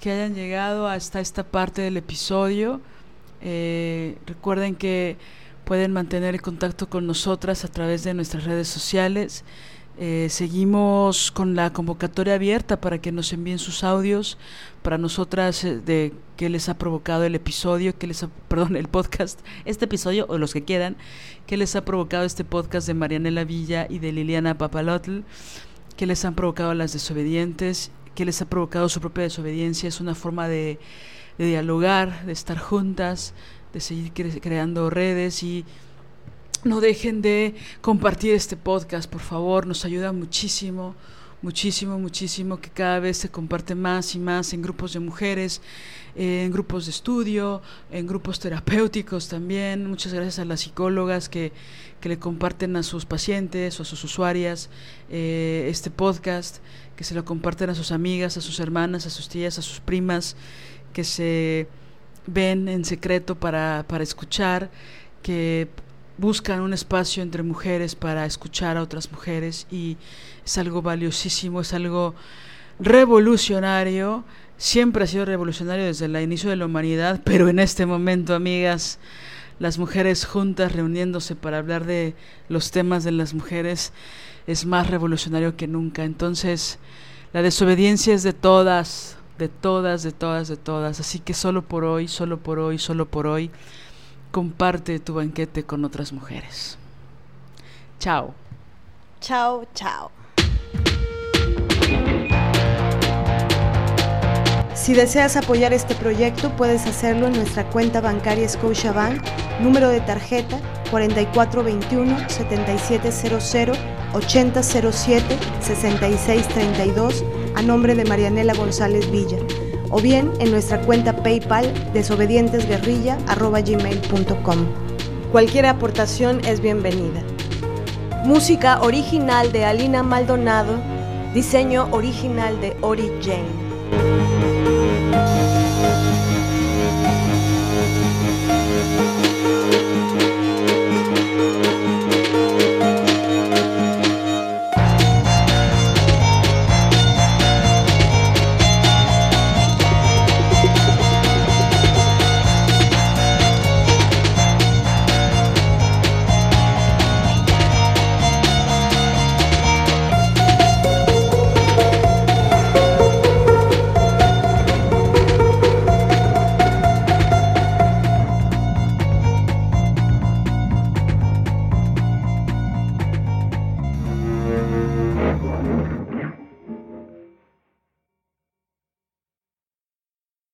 B: que hayan llegado hasta esta parte del episodio. Eh, recuerden que pueden mantener el contacto con nosotras a través de nuestras redes sociales. Eh, seguimos con la convocatoria abierta para que nos envíen sus audios para nosotras eh, de qué les ha provocado el episodio, qué les ha, perdón, el podcast, este episodio o los que quieran, qué les ha provocado este podcast de Marianela Villa y de Liliana Papalotl, qué les han provocado las desobedientes, qué les ha provocado su propia desobediencia, es una forma de, de dialogar, de estar juntas, de seguir cre creando redes y no dejen de compartir este podcast, por favor, nos ayuda muchísimo, muchísimo, muchísimo, que cada vez se comparte más y más en grupos de mujeres, en grupos de estudio, en grupos terapéuticos también. Muchas gracias a las psicólogas que, que le comparten a sus pacientes o a sus usuarias eh, este podcast, que se lo comparten a sus amigas, a sus hermanas, a sus tías, a sus primas, que se ven en secreto para, para escuchar, que buscan un espacio entre mujeres para escuchar a otras mujeres y es algo valiosísimo, es algo revolucionario, siempre ha sido revolucionario desde el inicio de la humanidad, pero en este momento, amigas, las mujeres juntas reuniéndose para hablar de los temas de las mujeres es más revolucionario que nunca. Entonces, la desobediencia es de todas, de todas, de todas, de todas. Así que solo por hoy, solo por hoy, solo por hoy comparte tu banquete con otras mujeres. Chao.
D: Chao, chao. Si deseas apoyar este proyecto, puedes hacerlo en nuestra cuenta bancaria Scotiabank, número de tarjeta 4421-7700 8007 6632 a nombre de Marianela González Villa o bien en nuestra cuenta PayPal desobedientesguerrilla.gmail.com. Cualquier aportación es bienvenida. Música original de Alina Maldonado, diseño original de Ori Jane.